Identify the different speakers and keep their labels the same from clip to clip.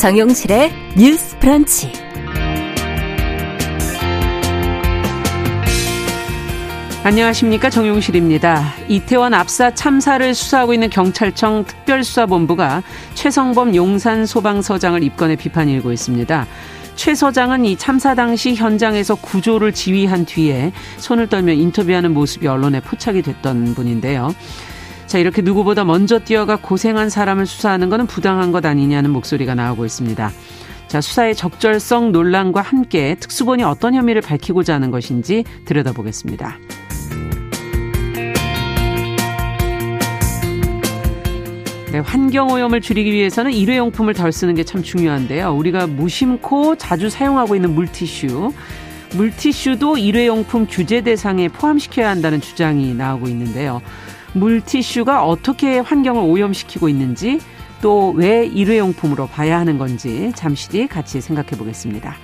Speaker 1: 정용실의 뉴스 프런치.
Speaker 2: 안녕하십니까 정용실입니다. 이태원 압사 참사를 수사하고 있는 경찰청 특별수사본부가 최성범 용산 소방서장을 입건해 비판이 일고 있습니다. 최 서장은 이 참사 당시 현장에서 구조를 지휘한 뒤에 손을 떨며 인터뷰하는 모습이 언론에 포착이 됐던 분인데요. 자, 이렇게 누구보다 먼저 뛰어가 고생한 사람을 수사하는 것은 부당한 것 아니냐는 목소리가 나오고 있습니다. 자, 수사의 적절성 논란과 함께 특수본이 어떤 혐의를 밝히고자 하는 것인지 들여다보겠습니다. 네, 환경 오염을 줄이기 위해서는 일회용품을 덜 쓰는 게 참 중요한데요. 우리가 무심코 자주 사용하고 있는 물티슈. 물티슈도 일회용품 규제 대상에 포함시켜야 한다는 주장이 나오고 있는데요. 물티슈가 어떻게 환경을 오염시키고 있는지 또 왜 일회용품으로 봐야 하는 건지 잠시 뒤 같이 생각해 보겠습니다.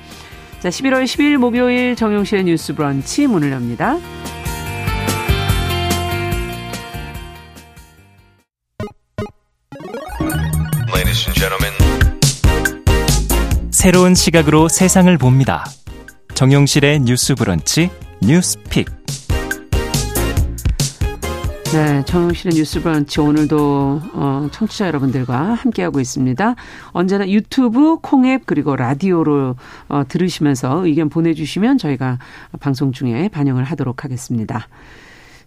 Speaker 2: 자, 11월 10일 목요일 정용실의 뉴스 브런치 문을 엽니다.
Speaker 3: 새로운 시각으로 세상을 봅니다. 정용실의 뉴스 브런치 뉴스픽.
Speaker 2: 네, 정용실의 뉴스 브런치 오늘도 어, 청취자 여러분들과 함께하고 있습니다. 언제나 유튜브, 콩앱 그리고 라디오로 어, 들으시면서 의견 보내주시면 저희가 방송 중에 반영을 하도록 하겠습니다.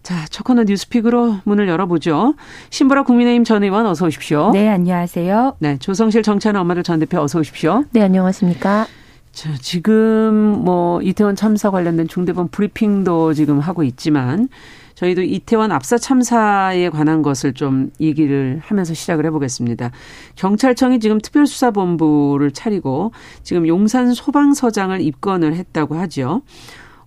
Speaker 2: 자, 첫 코너 뉴스픽으로 문을 열어보죠. 신보라 국민의힘 전 의원 어서 오십시오.
Speaker 4: 네, 안녕하세요.
Speaker 2: 네, 조성실 정치하는 엄마들 전 대표 어서 오십시오.
Speaker 4: 네, 안녕하십니까.
Speaker 2: 자, 지금 뭐 이태원 참사 관련된 중대본 브리핑도 지금 하고 있지만 저희도 이태원 압사 참사에 관한 것을 좀 얘기를 하면서 시작을 해보겠습니다. 경찰청이 지금 특별수사본부를 차리고 지금 용산 소방서장을 입건을 했다고 하죠.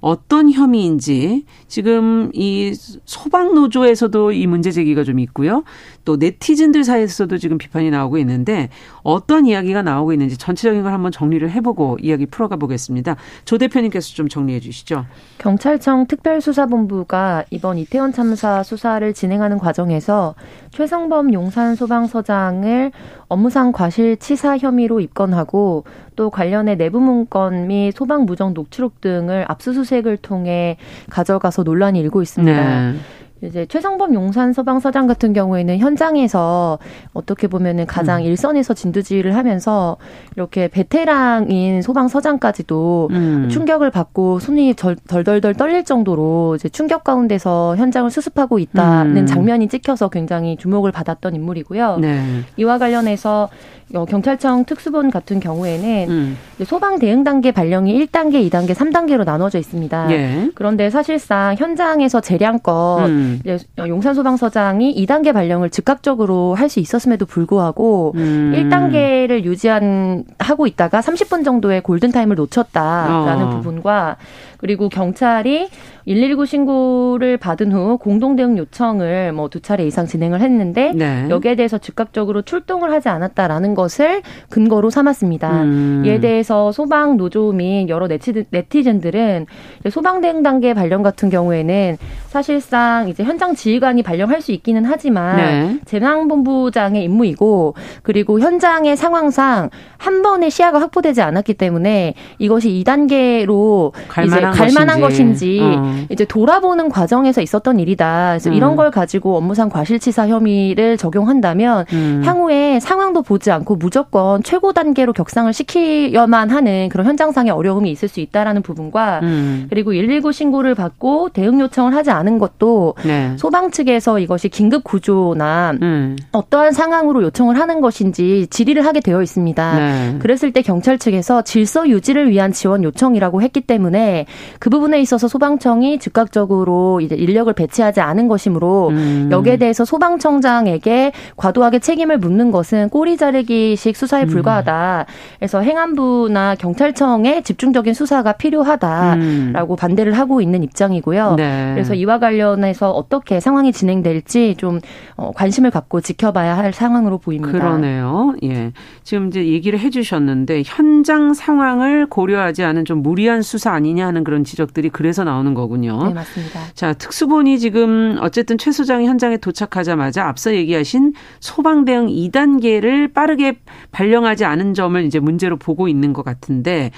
Speaker 2: 어떤 혐의인지 지금 이 소방 노조에서도 이 문제 제기가 좀 있고요. 또 네티즌들 사이에서도 지금 비판이 나오고 있는데 어떤 이야기가 나오고 있는지 전체적인 걸 한번 정리를 해보고 이야기 풀어가 보겠습니다. 조 대표님께서 좀 정리해 주시죠.
Speaker 4: 경찰청 특별수사본부가 이번 이태원 참사 수사를 진행하는 과정에서 최성범 용산 소방서장을 업무상 과실치사 혐의로 입건하고 또 관련의 내부 문건 및 소방 무정 녹취록 등을 압수수색을 통해 가져가서 논란이 일고 있습니다. 네. 이제 최성범 용산 소방서장 같은 경우에는 현장에서 어떻게 보면은 가장 음. 일선에서 진두지휘를 하면서 이렇게 베테랑인 소방서장까지도 음. 충격을 받고 손이 덜, 덜덜 떨릴 정도로 이제 충격 가운데서 현장을 수습하고 있다는 음. 장면이 찍혀서 굉장히 주목을 받았던 인물이고요. 네. 이와 관련해서 어, 경찰청 특수본 같은 경우에는 음. 소방 대응 단계 발령이 1단계, 2단계, 3단계로 나눠져 있습니다. 예. 그런데 사실상 현장에서 재량껏 음. 용산 소방서장이 2단계 발령을 즉각적으로 할 수 있었음에도 불구하고 음. 1단계를 유지한 하고 있다가 30분 정도의 골든 타임을 놓쳤다라는 어. 부분과 그리고 경찰이 119 신고를 받은 후 공동 대응 요청을 뭐 두 차례 이상 진행을 했는데 네. 여기에 대해서 즉각적으로 출동을 하지 않았다라는 것을 근거로 삼았습니다. 음. 이에 대해서 소방 노조 및 여러 네티즌들은 소방 대응 단계 발령 같은 경우에는 사실상 이제 현장 지휘관이 발령할 수 있기는 하지만 네. 재난본부장의 임무이고 그리고 현장의 상황상 한 번의 시야가 확보되지 않았기 때문에 이것이 2단계로 갈 만한 갈만한 것인지, 어. 이제 돌아보는 과정에서 있었던 일이다. 그래서 음. 이런 걸 가지고 업무상 과실치사 혐의를 적용한다면 음. 향후에 상황도 보지 않고 무조건 최고 단계로 격상을 시키야만 하는 그런 현장상의 어려움이 있을 수 있다라는 부분과 음. 그리고 119 신고를 받고 대응 요청을 하지 않은 것도 네. 소방 측에서 이것이 긴급 구조나 음. 어떠한 상황으로 요청을 하는 것인지 질의를 하게 되어 있습니다. 네. 그랬을 때 경찰 측에서 질서 유지를 위한 지원 요청이라고 했기 때문에 그 부분에 있어서 소방청이 즉각적으로 이제 인력을 배치하지 않은 것이므로 음. 여기에 대해서 소방청장에게 과도하게 책임을 묻는 것은 꼬리 자르기식 수사에 음. 불과하다. 그래서 행안부나 경찰청에 집중적인 수사가 필요하다라고 음. 반대를 하고 있는 입장이고요. 네. 그래서 이와 관련해서 어떻게 상황이 진행될지 좀 어, 관심을 갖고 지켜봐야 할 상황으로 보입니다.
Speaker 2: 그러네요. 예. 지금 이제 얘기를 해 주셨는데 현장 상황을 고려하지 않은 좀 무리한 수사 아니냐 하는 그런 지적들이 그래서 나오는 거군요.
Speaker 4: 네, 맞습니다.
Speaker 2: 자, 특수본이 지금 어쨌든 최 소장이 현장에 도착하자마자 앞서 얘기하신 소방 대응 2단계를 빠르게 발령하지 않은 점을 이제 문제로 보고 있는 것 같은데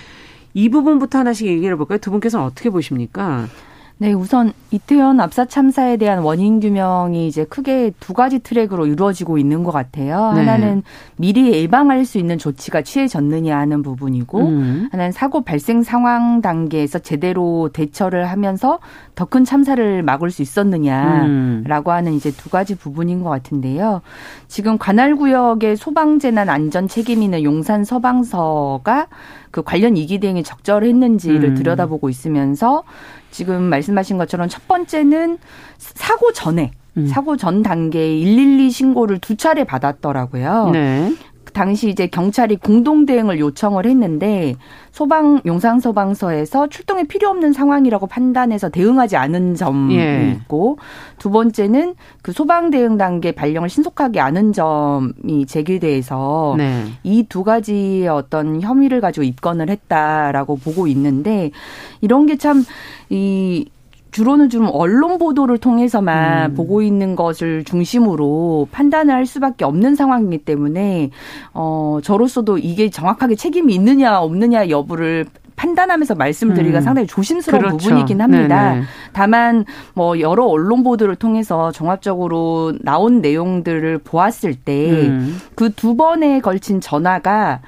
Speaker 2: 이 부분부터 하나씩 얘기를 해볼까요? 두 분께서는 어떻게 보십니까?
Speaker 5: 네, 우선 이태원 압사 참사에 대한 원인 규명이 이제 크게 두 가지 트랙으로 이루어지고 있는 것 같아요. 네. 하나는 미리 예방할 수 있는 조치가 취해졌느냐 하는 부분이고, 음. 하나는 사고 발생 상황 단계에서 제대로 대처를 하면서 더 큰 참사를 막을 수 있었느냐라고 음. 하는 이제 두 가지 부분인 것 같은데요. 지금 관할 구역의 소방재난 안전 책임 있는 용산 서방서가 그 관련 이기 대응이 적절했는지를 음. 들여다보고 있으면서 지금 말씀하신 것처럼 첫 번째는 사고 전에 음. 사고 전 단계에 112 신고를 두 차례 받았더라고요. 네. 당시 이제 경찰이 공동 대응을 요청을 했는데 소방 용산 소방서에서 출동이 필요 없는 상황이라고 판단해서 대응하지 않은 점이 예. 있고 두 번째는 그 소방 대응 단계 발령을 신속하게 않은 점이 제기돼서 네. 이두 가지의 어떤 혐의를 가지고 입건을 했다라고 보고 있는데 이런 게 참 이 주로는 좀 언론 보도를 통해서만 음. 보고 있는 것을 중심으로 판단을 할 수밖에 없는 상황이기 때문에 어 저로서도 이게 정확하게 책임이 있느냐 없느냐 여부를 판단하면서 말씀드리기가 음. 상당히 조심스러운 그렇죠. 부분이긴 합니다. 네네. 다만 뭐 여러 언론 보도를 통해서 종합적으로 나온 내용들을 보았을 때 그두 음. 번에 걸친 전화가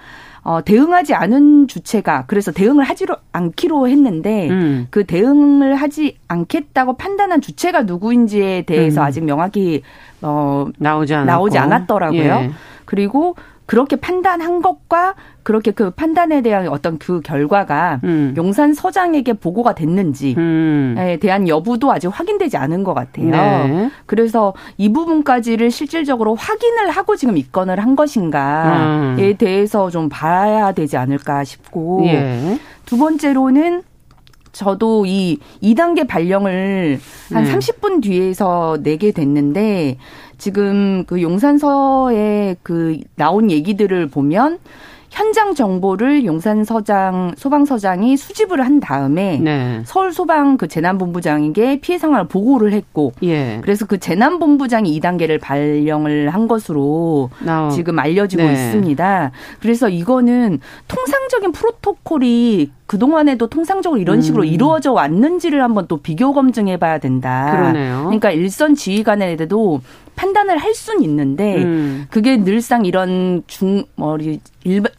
Speaker 5: 어, 대응하지 않은 주체가 그래서 대응을 하지로 않기로 했는데 음. 그 대응을 하지 않겠다고 판단한 주체가 누구인지에 대해서 음. 아직 명확히 어, 나오지, 나오지 않았더라고요. 예. 그리고 그렇게 판단한 것과 그렇게 그 판단에 대한 어떤 그 결과가 음. 용산 서장에게 보고가 됐는지에 음. 대한 여부도 아직 확인되지 않은 것 같아요. 네. 그래서 이 부분까지를 실질적으로 확인을 하고 지금 입건을 한 것인가에 음. 대해서 좀 봐야 되지 않을까 싶고 예. 두 번째로는 저도 이 2단계 발령을 한 네. 30분 뒤에서 내게 됐는데 지금 그 용산서에 그 나온 얘기들을 보면 현장 정보를 용산서장 소방서장이 수집을 한 다음에 네. 서울 소방 그 재난본부장에게 피해 상황을 보고를 했고 예. 그래서 그 재난본부장이 2단계를 발령을 한 것으로 나오. 지금 알려지고 네. 있습니다. 그래서 이거는 통상적인 프로토콜이 그동안에도 통상적으로 이런 식으로 음. 이루어져 왔는지를 한번 또 비교 검증해 봐야 된다. 그러네요. 그러니까 일선 지휘관에도 판단을 할 수는 있는데 음. 그게 늘상 이런 중 뭐리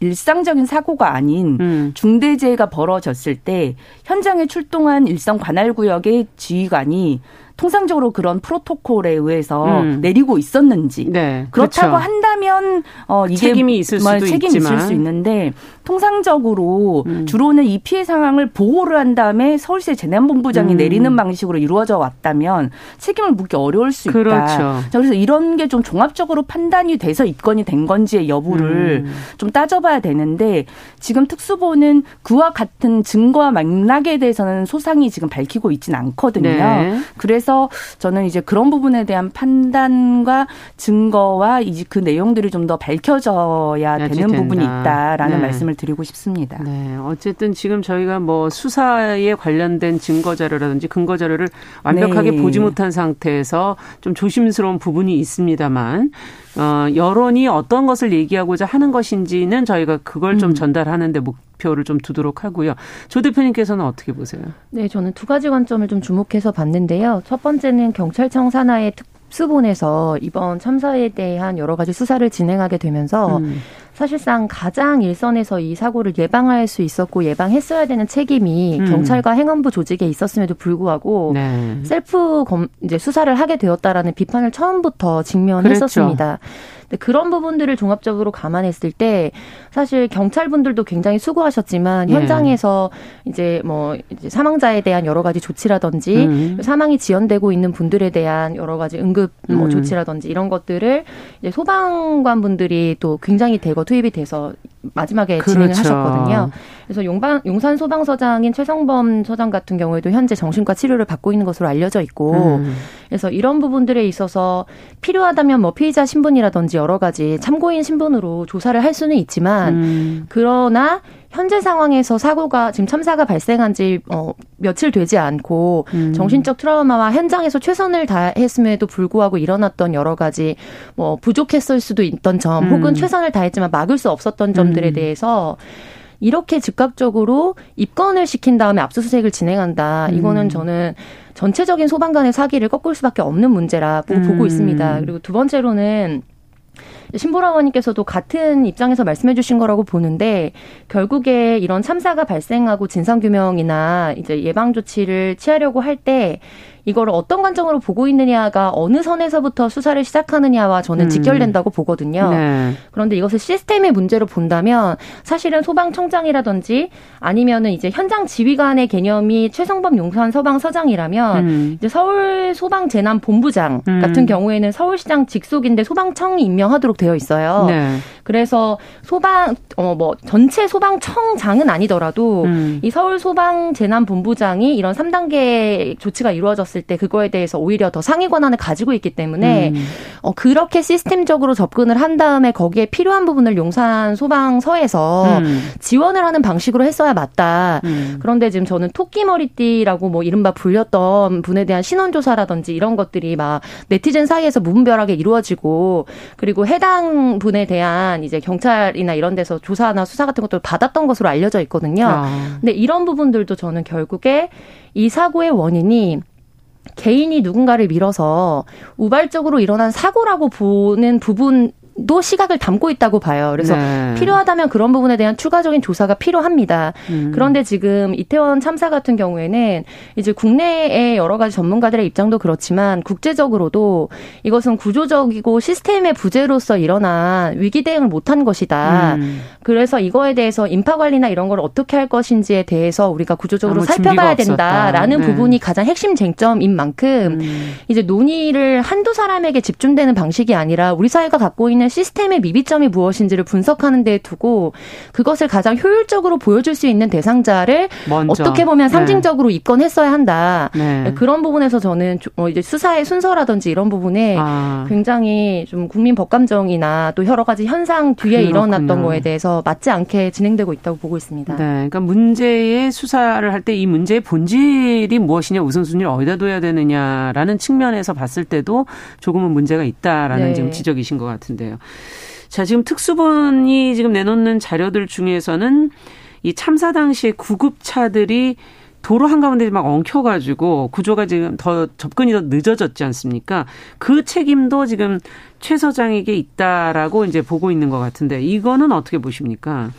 Speaker 5: 일상적인 사고가 아닌 음. 중대재해가 벌어졌을 때 현장에 출동한 일선 관할 구역의 지휘관이 통상적으로 그런 프로토콜에 의해서 음. 내리고 있었는지 네, 그렇다고 그렇죠. 한다면 어 이게
Speaker 2: 책임이 있을 수도
Speaker 5: 책임이
Speaker 2: 있지만.
Speaker 5: 있을 수 있는데 통상적으로 음. 주로는 이 피해 상황을 보호를 한 다음에 서울시 재난본부장이 음. 내리는 방식으로 이루어져 왔다면 책임을 묻기 어려울 수 있다. 그렇죠. 그래서 이런 게 좀 종합적으로 판단이 돼서 입건이 된 건지의 여부를 음. 좀 따져봐야 되는데 지금 특수본은 그와 같은 증거와 맥락에 대해서는 소상히 지금 밝히고 있지는 않거든요. 네. 그래서 그래서 저는 이제 그런 부분에 대한 판단과 증거와 이제 그 내용들이 좀 더 밝혀져야 되는 된다. 부분이 있다라는 네. 말씀을 드리고 싶습니다.
Speaker 2: 네. 어쨌든 지금 저희가 뭐 수사에 관련된 증거 자료라든지 근거 자료를 완벽하게 네. 보지 못한 상태에서 좀 조심스러운 부분이 있습니다만 어, 여론이 어떤 것을 얘기하고자 하는 것인지는 저희가 그걸 좀 음. 전달하는데 목표를 좀 두도록 하고요. 조 대표님께서는 어떻게 보세요?
Speaker 4: 네, 저는 두 가지 관점을 좀 주목해서 봤는데요. 첫 번째는 경찰청 산하의 특 수본에서 이번 참사에 대한 여러 가지 수사를 진행하게 되면서 음. 사실상 가장 일선에서 이 사고를 예방할 수 있었고 예방했어야 되는 책임이 음. 경찰과 행안부 조직에 있었음에도 불구하고 네. 셀프 검 이제 수사를 하게 되었다라는 비판을 처음부터 직면했었습니다. 그랬죠. 그런 부분들을 종합적으로 감안했을 때 사실 경찰분들도 굉장히 수고하셨지만 네. 현장에서 이제 뭐 이제 사망자에 대한 여러 가지 조치라든지 음. 사망이 지연되고 있는 분들에 대한 여러 가지 응급 뭐 음. 조치라든지 이런 것들을 이제 소방관 분들이 또 굉장히 대거 투입이 돼서 마지막에 그렇죠. 진행을 하셨거든요. 그래서 용방, 용산 소방서장인 최성범 서장 같은 경우에도 현재 정신과 치료를 받고 있는 것으로 알려져 있고 음. 그래서 이런 부분들에 있어서 필요하다면 뭐 피의자 신분이라든지 여러 가지 참고인 신분으로 조사를 할 수는 있지만 음. 그러나 현재 상황에서 사고가 지금 참사가 발생한 지 어, 며칠 되지 않고 음. 정신적 트라우마와 현장에서 최선을 다했음에도 불구하고 일어났던 여러 가지 뭐 부족했을 수도 있던 점 음. 혹은 최선을 다했지만 막을 수 없었던 점들에 음. 대해서 이렇게 즉각적으로 입건을 시킨 다음에 압수수색을 진행한다. 이거는 음. 저는 전체적인 소방관의 사기를 꺾을 수밖에 없는 문제라고 음. 보고 있습니다. 그리고 두 번째로는 신보라 의원님께서도 같은 입장에서 말씀해 주신 거라고 보는데 결국에 이런 참사가 발생하고 진상규명이나 이제 예방 조치를 취하려고 할때 이거를 어떤 관점으로 보고 있느냐가 어느 선에서부터 수사를 시작하느냐와 저는 음. 직결된다고 보거든요. 네. 그런데 이것을 시스템의 문제로 본다면 사실은 소방청장이라든지 아니면은 이제 현장 지휘관의 개념이 최성범 용산 서방 서장이라면 음. 이제 서울 소방 재난 본부장 음. 같은 경우에는 서울시장 직속인데 소방청이 임명하도록 되어 있어요. 네. 그래서 소방 어 뭐 전체 소방청장은 아니더라도 음. 이 서울 소방 재난 본부장이 이런 3단계 조치가 이루어졌을 봤을 때 그거에 대해서 오히려 더 상위 권한을 가지고 있기 때문에 음. 어, 그렇게 시스템적으로 접근을 한 다음에 거기에 필요한 부분을 용산 소방서에서 음. 지원을 하는 방식으로 했어야 맞다. 음. 그런데 지금 저는 토끼 머리띠라고 뭐 이른바 불렸던 분에 대한 신원 조사라든지 이런 것들이 막 네티즌 사이에서 무분별하게 이루어지고 그리고 해당 분에 대한 이제 경찰이나 이런 데서 조사나 수사 같은 것도 받았던 것으로 알려져 있거든요. 아. 근데 이런 부분들도 저는 결국에 이 사고의 원인이 개인이 누군가를 밀어서 우발적으로 일어난 사고라고 보는 부분 도 시각을 담고 있다고 봐요. 그래서 네. 필요하다면 그런 부분에 대한 추가적인 조사가 필요합니다. 음. 그런데 지금 이태원 참사 같은 경우에는 이제 국내의 여러 가지 전문가들의 입장도 그렇지만 국제적으로도 이것은 구조적이고 시스템의 부재로서 일어난 위기 대응을 못한 것이다. 음. 그래서 이거에 대해서 인파 관리나 이런 걸 어떻게 할 것인지에 대해서 우리가 구조적으로 살펴봐야 된다라는 네. 부분이 가장 핵심 쟁점인 만큼 음. 이제 논의를 한두 사람에게 집중되는 방식이 아니라 우리 사회가 갖고 있는 시스템의 미비점이 무엇인지를 분석하는 데 두고 그것을 가장 효율적으로 보여줄 수 있는 대상자를 먼저. 어떻게 보면 네. 상징적으로 네. 입건했어야 한다. 네. 그런 부분에서 저는 어, 이제 수사의 순서라든지 이런 부분에 아. 굉장히 좀 국민 법감정이나 또 여러 가지 현상 뒤에 그렇군요. 일어났던 거에 대해서 맞지 않게 진행되고 있다고 보고 있습니다.
Speaker 2: 네. 그러니까 문제의 수사를 할 때 이 문제의 본질이 무엇이냐 우선순위를 어디다 둬야 되느냐라는 측면에서 봤을 때도 조금은 문제가 있다라는 네. 지금 지적이신 것 같은데요. 자, 지금 특수본이 지금 내놓는 자료들 중에서는 이 참사 당시에 구급차들이 도로 한가운데 막 엉켜가지고 구조가 지금 더 접근이 더 늦어졌지 않습니까? 그 책임도 지금 최 서장에게 있다라고 이제 보고 있는 것 같은데 이거는 어떻게 보십니까?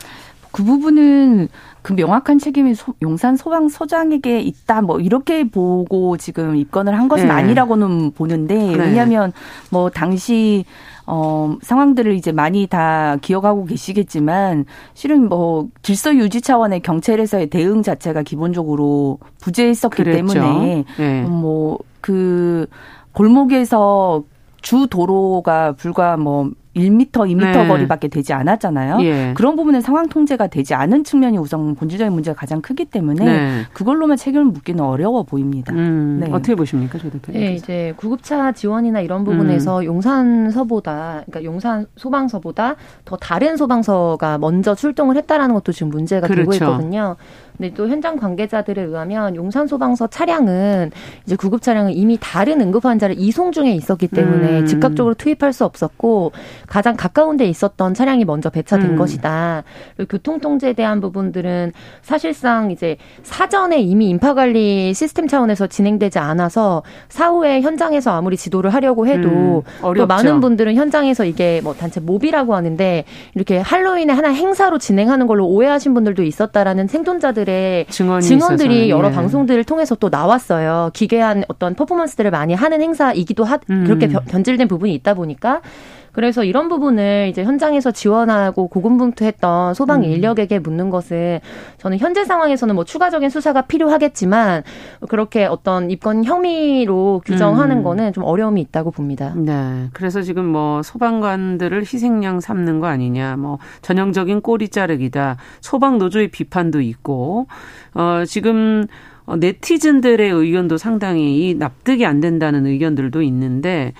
Speaker 5: 그 부분은 그 명확한 책임이 소, 용산 소방서장에게 있다 뭐 이렇게 보고 지금 입건을 한 것은 네. 아니라고는 보는데 네. 왜냐하면 뭐 당시 어, 상황들을 이제 많이 다 기억하고 계시겠지만 실은 뭐 질서 유지 차원의 경찰에서의 대응 자체가 기본적으로 부재했었기 그랬죠. 때문에 네. 뭐그 골목에서 주 도로가 불과 뭐 1미터, 2미터 네. 거리밖에 되지 않았잖아요. 예. 그런 부분에 상황 통제가 되지 않은 측면이 우선 본질적인 문제가 가장 크기 때문에 네. 그걸로만 책임을 묻기는 어려워 보입니다. 음,
Speaker 2: 네. 어떻게 보십니까, 조 대표님?
Speaker 4: 네, 이제 구급차 지원이나 이런 부분에서 음. 용산서보다, 그러니까 용산 소방서보다 더 다른 소방서가 먼저 출동을 했다라는 것도 지금 문제가 그렇죠. 되고 있거든요. 근데 또 현장 관계자들에 의하면 용산 소방서 차량은 이제 구급 차량은 이미 다른 응급 환자를 이송 중에 있었기 때문에 음. 즉각적으로 투입할 수 없었고 가장 가까운 데 있었던 차량이 먼저 배차된 음. 것이다. 그리고 교통 통제에 대한 부분들은 사실상 이제 사전에 이미 인파 관리 시스템 차원에서 진행되지 않아서 사후에 현장에서 아무리 지도를 하려고 해도 음. 또 많은 분들은 현장에서 이게 뭐 단체 모비라고 하는데 이렇게 할로윈에 하나 행사로 진행하는 걸로 오해하신 분들도 있었다라는 생존자들의 분들의 증언들이 여러 예. 방송들을 통해서 또 나왔어요. 기괴한 어떤 퍼포먼스들을 많이 하는 행사이기도 하 음. 그렇게 변질된 부분이 있다 보니까 그래서 이런 부분을 이제 현장에서 지원하고 고군분투했던 소방 음. 인력에게 묻는 것은 저는 현재 상황에서는 뭐 추가적인 수사가 필요하겠지만 그렇게 어떤 입건 혐의로 규정하는 음. 거는 좀 어려움이 있다고 봅니다.
Speaker 2: 네. 그래서 지금 뭐 소방관들을 희생양 삼는 거 아니냐, 뭐 전형적인 꼬리 자르기다, 소방 노조의 비판도 있고, 어, 지금 어, 네티즌들의 의견도 상당히 납득이 안 된다는 의견들도 있는데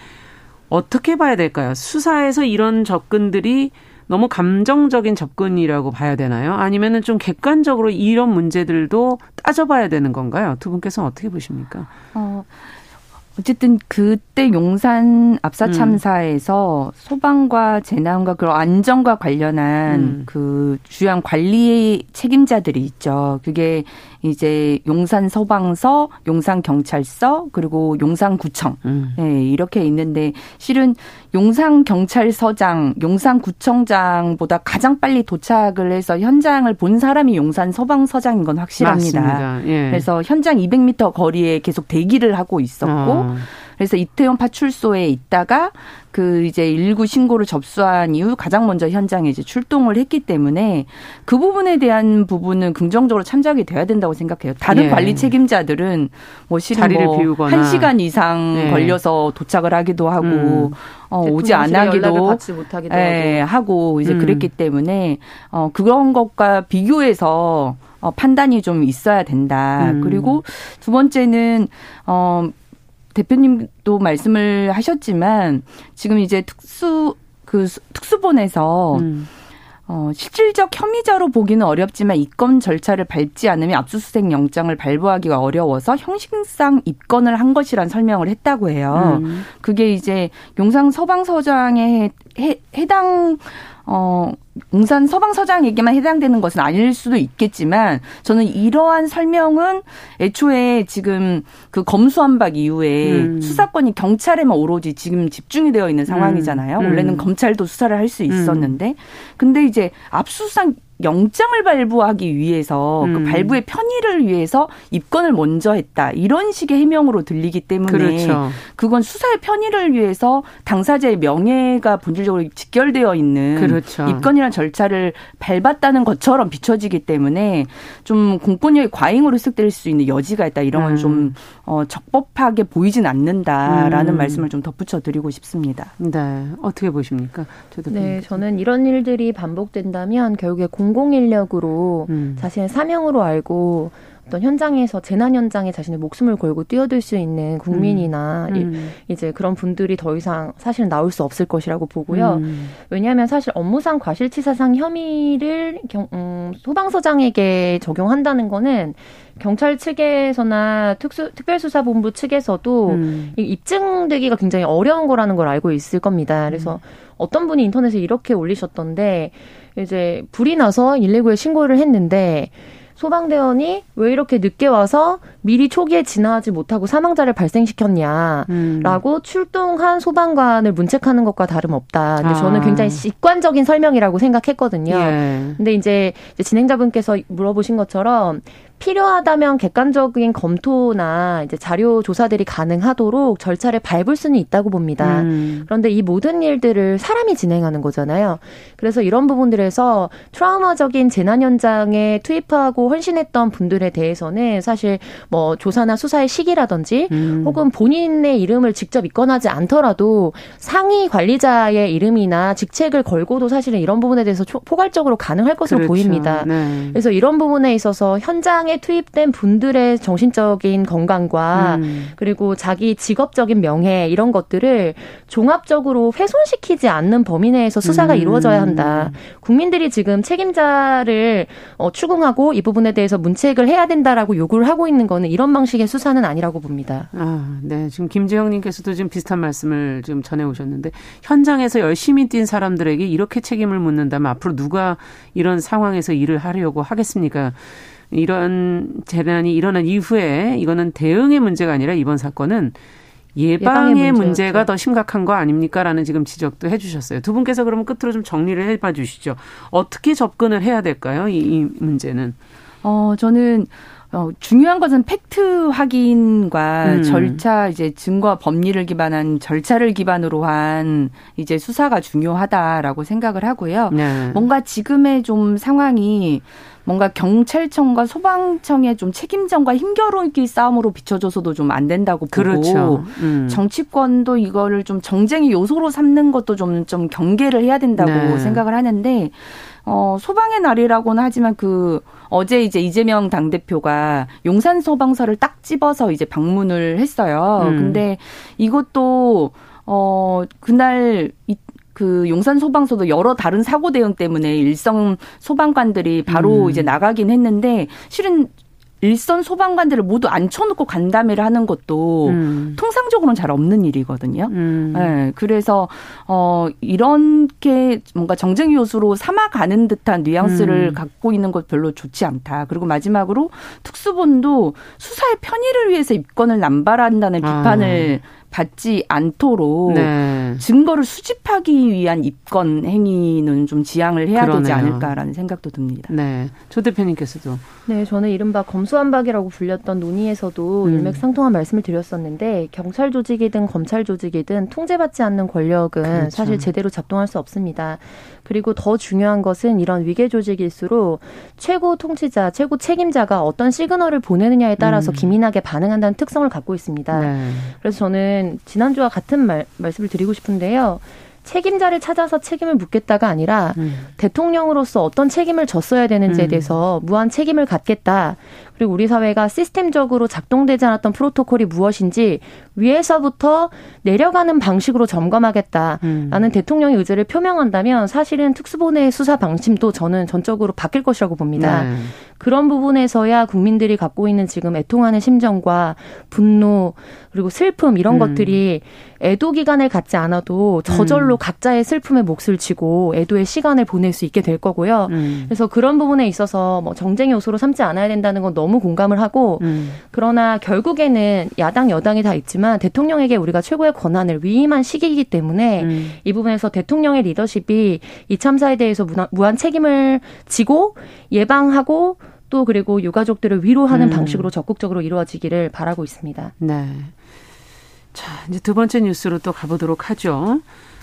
Speaker 2: 어떻게 봐야 될까요? 수사에서 이런 접근들이 너무 감정적인 접근이라고 봐야 되나요? 아니면은 좀 객관적으로 이런 문제들도 따져봐야 되는 건가요? 두 분께서는 어떻게 보십니까? 어,
Speaker 5: 어쨌든 그때 용산 압사 참사에서 음. 소방과 재난과 그런 안전과 관련한 음. 그 주요한 관리 책임자들이 있죠. 그게 이제 용산 소방서, 용산 경찰서, 그리고 용산 구청. 음. 네, 이렇게 있는데 실은 용산 경찰서장, 용산 구청장보다 가장 빨리 도착을 해서 현장을 본 사람이 용산 소방서장인 건 확실합니다. 예. 그래서 현장 200m 거리에 계속 대기를 하고 있었고 어. 그래서 이태원 파출소에 있다가 그 이제 일구 신고를 접수한 이후 가장 먼저 현장에 이제 출동을 했기 때문에 그 부분에 대한 부분은 긍정적으로 참작이 돼야 된다고 생각해요. 다른 예. 관리 책임자들은 뭐 실은 뭐한 시간 이상 예. 걸려서 도착을 하기도 하고 음. 어, 오지 안 하기도 예, 하고 이제 음. 그랬기 때문에 어 그런 것과 비교해서 어, 판단이 좀 있어야 된다. 음. 그리고 두 번째는 어 대표님도 말씀을 하셨지만 지금 이제 특수 그 특수본에서 음. 어, 실질적 혐의자로 보기는 어렵지만 입건 절차를 밟지 않으면 압수수색 영장을 발부하기가 어려워서 형식상 입건을 한 것이란 설명을 했다고 해요. 음. 그게 이제 용상 서방서장에 해, 해당 어, 웅산 서방서장에게만 해당되는 것은 아닐 수도 있겠지만 저는 이러한 설명은 애초에 지금 그 검수한박 이후에 음. 수사권이 경찰에만 오로지 지금 집중이 되어 있는 상황이잖아요. 음. 원래는 검찰도 수사를 할수 음. 있었는데 근데 이제 압수수색 영장을 발부하기 위해서 그 음. 그 발부의 편의를 위해서 입건을 먼저 했다 이런 식의 해명으로 들리기 때문에 그렇죠. 그건 수사의 편의를 위해서 당사자의 명예가 본질적으로 직결되어 있는 그렇죠. 입건이라는 절차를 밟았다는 것처럼 비춰지기 때문에 좀 공권력의 과잉으로 해석될 수 있는 여지가 있다 이런 건좀 음. 어, 적법하게 보이진 않는다라는 음. 말씀을 좀 덧붙여 드리고 싶습니다.
Speaker 2: 네 어떻게 보십니까?
Speaker 4: 네 저는 이런 일들이 반복된다면 결국에 공 공공인력으로 음. 자신의 사명으로 알고 어떤 현장에서 재난 현장에 자신의 목숨을 걸고 뛰어들 수 있는 국민이나 음. 음. 이제 그런 분들이 더 이상 사실은 나올 수 없을 것이라고 보고요. 음. 왜냐하면 사실 업무상 과실치사상 혐의를 경, 음, 소방서장에게 적용한다는 거는 경찰 측에서나 특수 특별수사본부 측에서도 음. 입증되기가 굉장히 어려운 거라는 걸 알고 있을 겁니다. 그래서 음. 어떤 분이 인터넷에 이렇게 올리셨던데 이제 불이 나서 119에 신고를 했는데 소방대원이 왜 이렇게 늦게 와서 미리 초기에 진화하지 못하고 사망자를 발생시켰냐라고 음. 출동한 소방관을 문책하는 것과 다름없다. 근데 아. 저는 굉장히 직관적인 설명이라고 생각했거든요. 예. 근데 이제 진행자분께서 물어보신 것처럼 필요하다면 객관적인 검토나 이제 자료 조사들이 가능하도록 절차를 밟을 수는 있다고 봅니다. 음. 그런데 이 모든 일들을 사람이 진행하는 거잖아요. 그래서 이런 부분들에서 트라우마적인 재난 현장에 투입하고 헌신했던 분들에 대해서는 사실 뭐 조사나 수사의 시기라든지 음. 혹은 본인의 이름을 직접 입건하지 않더라도 상위 관리자의 이름이나 직책을 걸고도 사실은 이런 부분에 대해서 포괄적으로 가능할 것으로 그렇죠. 보입니다. 네. 그래서 이런 부분에 있어서 현장 시장에 투입된 분들의 정신적인 건강과 음. 그리고 자기 직업적인 명예 이런 것들을 종합적으로 훼손시키지 않는 범위 내에서 수사가 음. 이루어져야 한다. 국민들이 지금 책임자를 어, 추궁하고 이 부분에 대해서 문책을 해야 된다라고 요구를 하고 있는 거는 이런 방식의 수사는 아니라고 봅니다.
Speaker 2: 아, 네. 지금 김지영님께서도 지금 비슷한 말씀을 지금 전해 오셨는데 현장에서 열심히 뛴 사람들에게 이렇게 책임을 묻는다면 앞으로 누가 이런 상황에서 일을 하려고 하겠습니까? 이런 재난이 일어난 이후에 이거는 대응의 문제가 아니라 이번 사건은 예방의, 예방의 문제가 더 심각한 거 아닙니까라는 지금 지적도 해주셨어요. 두 분께서 그러면 끝으로 좀 정리를 해봐 주시죠. 어떻게 접근을 해야 될까요? 이, 이 문제는.
Speaker 5: 어, 저는 어, 중요한 것은 팩트 확인과 음. 절차 이제 증거 법리를 기반한 절차를 기반으로 한 이제 수사가 중요하다라고 생각을 하고요. 네. 뭔가 지금의 좀 상황이 뭔가 경찰청과 소방청의 좀 책임전과 힘겨루기 싸움으로 비춰져서도 좀 안 된다고 보고 그렇죠. 음. 정치권도 이거를 좀 정쟁의 요소로 삼는 것도 좀좀 경계를 해야 된다고 네. 생각을 하는데 어 소방의 날이라고는 하지만 그 어제 이제 이재명 당대표가 용산 소방서를 딱 집어서 이제 방문을 했어요. 음. 근데 이것도 어 그날 이, 그 용산 소방서도 여러 다른 사고 대응 때문에 일성 소방관들이 바로 음. 이제 나가긴 했는데 실은 일선 소방관들을 모두 앉혀놓고 간담회를 하는 것도 음. 통상적으로는 잘 없는 일이거든요. 음. 네, 그래서 어 이렇게 뭔가 정쟁 요소로 삼아가는 듯한 뉘앙스를 음. 갖고 있는 것 별로 좋지 않다. 그리고 마지막으로 특수본도 수사의 편의를 위해서 입건을 남발한다는 아. 비판을 아. 받지 않도록 네. 증거를 수집하기 위한 입건 행위는 좀 지양을 해야 그러네요. 되지 않을까라는 생각도 듭니다.
Speaker 2: 네. 조 대표님께서도.
Speaker 4: 네, 저는 이른바 검수완박이라고 불렸던 논의에서도 음. 일맥상통한 말씀을 드렸었는데 경찰 조직이든 검찰 조직이든 통제받지 않는 권력은 그렇죠. 사실 제대로 작동할 수 없습니다. 그리고 더 중요한 것은 이런 위계 조직일수록 최고 통치자, 최고 책임자가 어떤 시그널을 보내느냐에 따라서 음. 기민하게 반응한다는 특성을 갖고 있습니다. 네. 그래서 저는 지난주와 같은 말, 말씀을 드리고 싶은데요. 책임자를 찾아서 책임을 묻겠다가 아니라 음. 대통령으로서 어떤 책임을 졌어야 되는지에 음. 대해서 무한 책임을 갖겠다. 그리고 우리 사회가 시스템적으로 작동되지 않았던 프로토콜이 무엇인지 위에서부터 내려가는 방식으로 점검하겠다라는 음. 대통령의 의지를 표명한다면 사실은 특수본의 수사 방침도 저는 전적으로 바뀔 것이라고 봅니다. 네. 그런 부분에서야 국민들이 갖고 있는 지금 애통하는 심정과 분노 그리고 슬픔 이런 음. 것들이 애도 기간을 갖지 않아도 저절로 음. 각자의 슬픔에 몫을 지고 애도의 시간을 보낼 수 있게 될 거고요. 음. 그래서 그런 부분에 있어서 뭐 정쟁 요소로 삼지 않아야 된다는 건 너무 공감을 하고 음. 그러나 결국에는 야당 여당이 다 있지만 대통령에게 우리가 최고의 권한을 위임한 시기이기 때문에 음. 이 부분에서 대통령의 리더십이 이 참사에 대해서 무한 책임을 지고 예방하고 또 그리고 유가족들을 위로하는 음. 방식으로 적극적으로 이루어지기를 바라고 있습니다.
Speaker 2: 네. 자, 이제 두 번째 뉴스로 또 가보도록 하죠.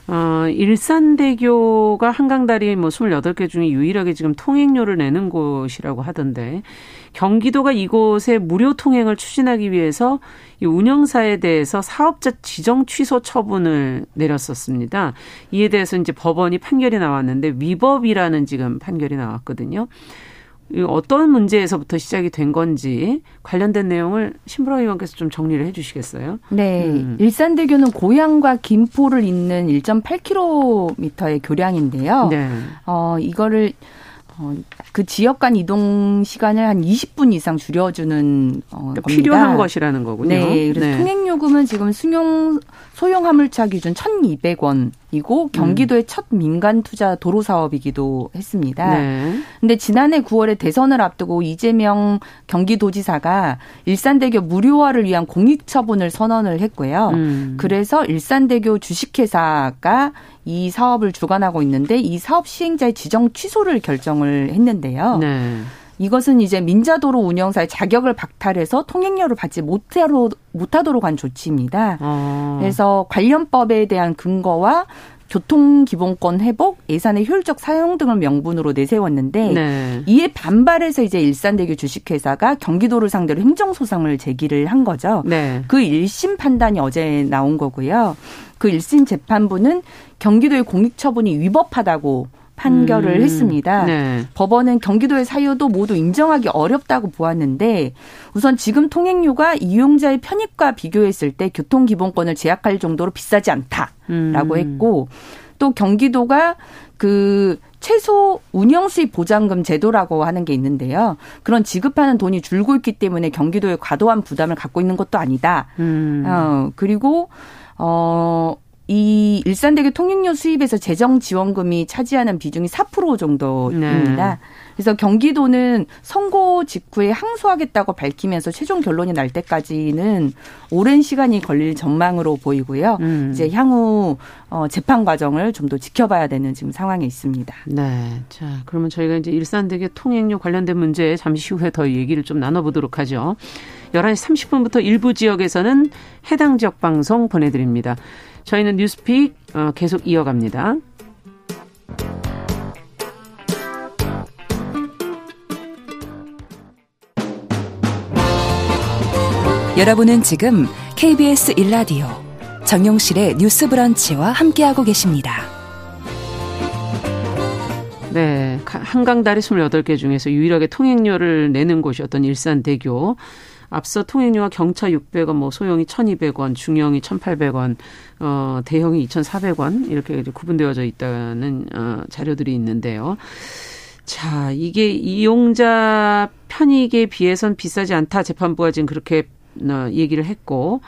Speaker 2: 어, 일산대교가 한강다리 뭐 28개 중에 유일하게 지금 통행료를 내는 곳이라고 하던데 경기도가 이곳에 무료 통행을 추진하기 위해서 이 운영사에 대해서 사업자 지정 취소 처분을 내렸었습니다. 이에 대해서 이제 법원이 판결이 나왔는데 위법이라는 지금 판결이 나왔거든요. 어떤 문제에서부터 시작이 된 건지 관련된 내용을 신부라 의원께서 좀 정리를 해 주시겠어요?
Speaker 5: 네. 음. 일산대교는 고향과 김포를 잇는 1.8km의 교량인데요. 네. 어, 이거를 어, 그 지역 간 이동 시간을 한 20분 이상 줄여주는 어, 그러니까
Speaker 2: 필요한 것이라는 거군요.
Speaker 5: 네, 그래서 네. 통행 요금은 지금 승용 소형 화물차 기준 1,200원 이고 경기도의 음. 첫 민간 투자 도로 사업이기도 했습니다. 네. 근데 지난해 9월에 대선을 앞두고 이재명 경기도지사가 일산대교 무료화를 위한 공익 처분을 선언을 했고요. 음. 그래서 일산대교 주식회사가 이 사업을 주관하고 있는데 이 사업 시행자의 지정 취소를 결정을 했는데요. 네. 이것은 이제 민자도로 운영사의 자격을 박탈해서 통행료를 받지 못하도록, 못하도록 한 조치입니다. 아. 그래서 관련법에 대한 근거와 교통기본권 회복, 예산의 효율적 사용 등을 명분으로 내세웠는데 네. 이에 반발해서 이제 일산대교 주식회사가 경기도를 상대로 행정소송을 제기를 한 거죠. 네. 그 1심 판단이 어제 나온 거고요. 그 1심 재판부는 경기도의 공익처분이 위법하다고 판결을 음, 했습니다. 네. 법원은 경기도의 사유도 모두 인정하기 어렵다고 보았는데 우선 지금 통행료가 이용자의 편익과 비교했을 때 교통 기본권을 제약할 정도로 비싸지 않다라고 음. 했고 또 경기도가 그 최소 운영 수입 보장금 제도라고 하는 게 있는데요. 그런 지급하는 돈이 줄고 있기 때문에 경기도에 과도한 부담을 갖고 있는 것도 아니다. 음. 어, 그리고 어 이 일산대교 통행료 수입에서 재정 지원금이 차지하는 비중이 4% 정도입니다. 네. 그래서 경기도는 선고 직후에 항소하겠다고 밝히면서 최종 결론이 날 때까지는 오랜 시간이 걸릴 전망으로 보이고요. 음. 이제 향후 어, 재판 과정을 좀 더 지켜봐야 되는 지금 상황에 있습니다.
Speaker 2: 네. 자, 그러면 저희가 이제 일산대교 통행료 관련된 문제 잠시 후에 더 얘기를 좀 나눠보도록 하죠. 11시 30분부터 일부 지역에서는 해당 지역 방송 보내드립니다. 저희는 뉴스픽 어, 계속 이어갑니다.
Speaker 1: 여러분은 지금 KBS 일라디오 정용실의 뉴스 브런치와 함께하고 계십니다.
Speaker 2: 네. 한강 다리 28개 중에서 유일하게 통행료를 내는 곳이었던 일산대교. 앞서 통행료와 경차 600원, 뭐 소형이 1,200원, 중형이 1,800원, 어 대형이 2,400원 이렇게 구분되어져 있다는 어 자료들이 있는데요. 자, 이게 이용자 편익에 비해선 비싸지 않다 재판부가 지금 그렇게 어, 얘기를 했고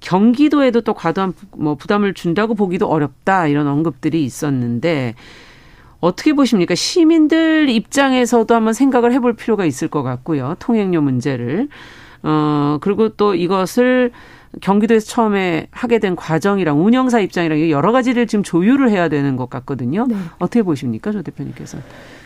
Speaker 2: 경기도에도 또 과도한 뭐 부담을 준다고 보기도 어렵다 이런 언급들이 있었는데 어떻게 보십니까? 시민들 입장에서도 한번 생각을 해볼 필요가 있을 것 같고요. 통행료 문제를. 어, 그리고 또 이것을 경기도에서 처음에 하게 된 과정이랑 운영사 입장이랑 여러 가지를 지금 조율을 해야 되는 것 같거든요. 네. 어떻게 보십니까, 조 대표님께서?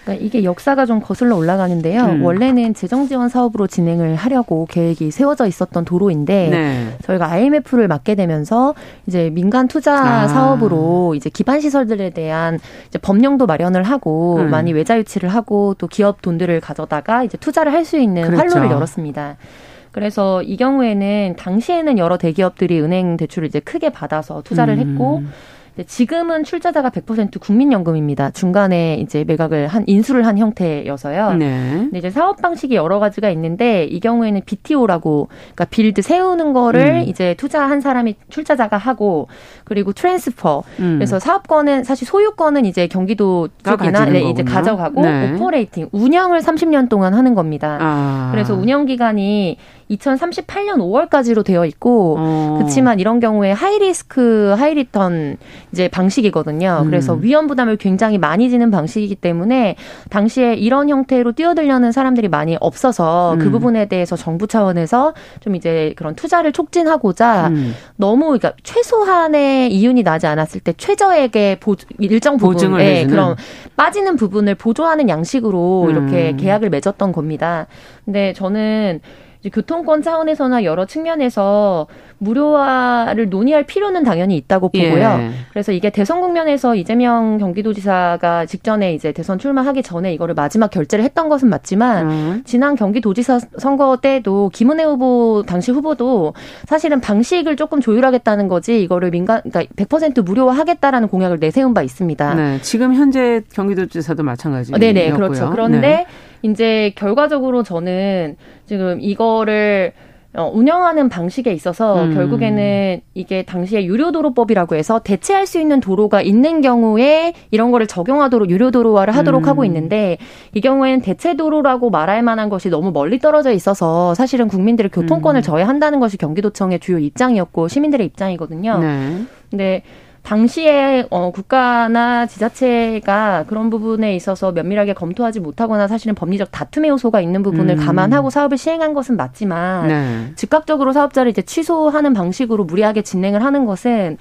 Speaker 4: 그러니까 이게 역사가 좀 거슬러 올라가는데요. 음. 원래는 재정 지원 사업으로 진행을 하려고 계획이 세워져 있었던 도로인데 네. 저희가 IMF를 맡게 되면서 이제 민간 투자 아. 사업으로 이제 기반 시설들에 대한 이제 법령도 마련을 하고 음. 많이 외자 유치를 하고 또 기업 돈들을 가져다가 이제 투자를 할 수 있는 그렇죠. 활로를 열었습니다. 그래서 이 경우에는 당시에는 여러 대기업들이 은행 대출을 이제 크게 받아서 투자를 음. 했고 지금은 출자자가 100% 국민연금입니다. 중간에 이제 매각을 한 인수를 한 형태여서요. 네. 근데 이제 사업 방식이 여러 가지가 있는데 이 경우에는 BTO라고 그러니까 build 세우는 거를 음. 이제 투자한 사람이 출자자가 하고 그리고 transfer. 음. 그래서 사업권은 사실 소유권은 이제 경기도 쪽이나 네, 이제 가져가고 네. operating 운영을 30년 동안 하는 겁니다. 아. 그래서 운영 기간이 2038년 5월까지로 되어 있고 어. 그렇지만 이런 경우에 high risk high return 이제 방식이거든요. 음. 그래서 위험 부담을 굉장히 많이 지는 방식이기 때문에 당시에 이런 형태로 뛰어들려는 사람들이 많이 없어서 그 음. 그 부분에 대해서 정부 차원에서 좀 이제 그런 투자를 촉진하고자 음. 너무 그러니까 최소한의 이윤이 나지 않았을 때 최저액의 보, 일정 부분 네, 그런 빠지는 부분을 보조하는 양식으로 이렇게 음. 계약을 맺었던 겁니다. 근데 저는 이제 교통권 차원에서나 여러 측면에서 무료화를 논의할 필요는 당연히 있다고 보고요. 예. 그래서 이게 대선 국면에서 이재명 경기도지사가 직전에 이제 대선 출마하기 전에 이거를 마지막 결재를 했던 것은 맞지만 음. 지난 경기도지사 선거 때도 김은혜 후보 당시 후보도 사실은 방식을 조금 조율하겠다는 거지 이거를 민간 그러니까 100% 무료화하겠다라는 공약을 내세운 바 있습니다.
Speaker 2: 네, 지금 현재 경기도지사도 마찬가지.
Speaker 4: 어, 네네 그렇죠. 그런데 네. 이제 결과적으로 저는 지금 이거를 어, 운영하는 방식에 있어서 음. 결국에는 이게 당시에 유료도로법이라고 해서 대체할 수 있는 도로가 있는 경우에 이런 거를 적용하도록 유료도로화를 하도록 음. 하고 있는데 이 경우에는 대체도로라고 말할 만한 것이 너무 멀리 떨어져 있어서 사실은 국민들의 교통권을 음. 저해한다는 것이 경기도청의 주요 입장이었고 시민들의 입장이거든요. 네. 근데 당시에 어, 국가나 지자체가 그런 부분에 있어서 면밀하게 검토하지 못하거나 사실은 법리적 다툼의 요소가 있는 부분을 음. 감안하고 사업을 시행한 것은 맞지만 네. 즉각적으로 사업자를 이제 취소하는 방식으로 무리하게 진행을 하는 것은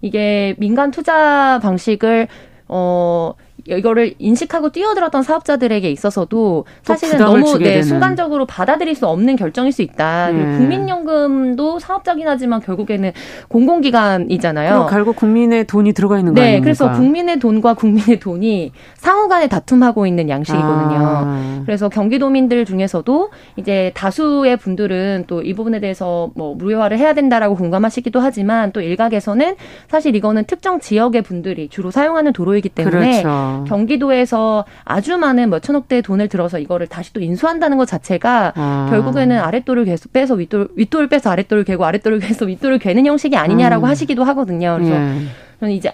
Speaker 4: 이게 민간 투자 방식을 어 이거를 인식하고 뛰어들었던 사업자들에게 있어서도 사실은 너무 네, 순간적으로 받아들일 수 없는 결정일 수 있다. 네. 국민연금도 사업자긴 하지만 결국에는 공공기관이잖아요.
Speaker 2: 결국 국민의 돈이 들어가 있는 거예요. 네,
Speaker 4: 그래서 국민의 돈과 국민의 돈이 상호간에 다툼하고 있는 양식이거든요. 아. 그래서 경기도민들 중에서도 이제 다수의 분들은 또 이 부분에 대해서 뭐 무료화를 해야 된다라고 공감하시기도 하지만 또 일각에서는 사실 이거는 특정 지역의 분들이 주로 사용하는 도로이기 때문에 그렇죠. 경기도에서 아주 많은 몇 천억대의 돈을 들어서 이거를 다시 또 인수한다는 것 자체가 아. 결국에는 아랫돌을 계속 빼서 윗돌 윗돌을 빼서 아랫돌을 개고 아랫돌을 빼서 윗돌을 괴는 형식이 아니냐라고 음. 하시기도 하거든요. 그래서 예. 저는 이제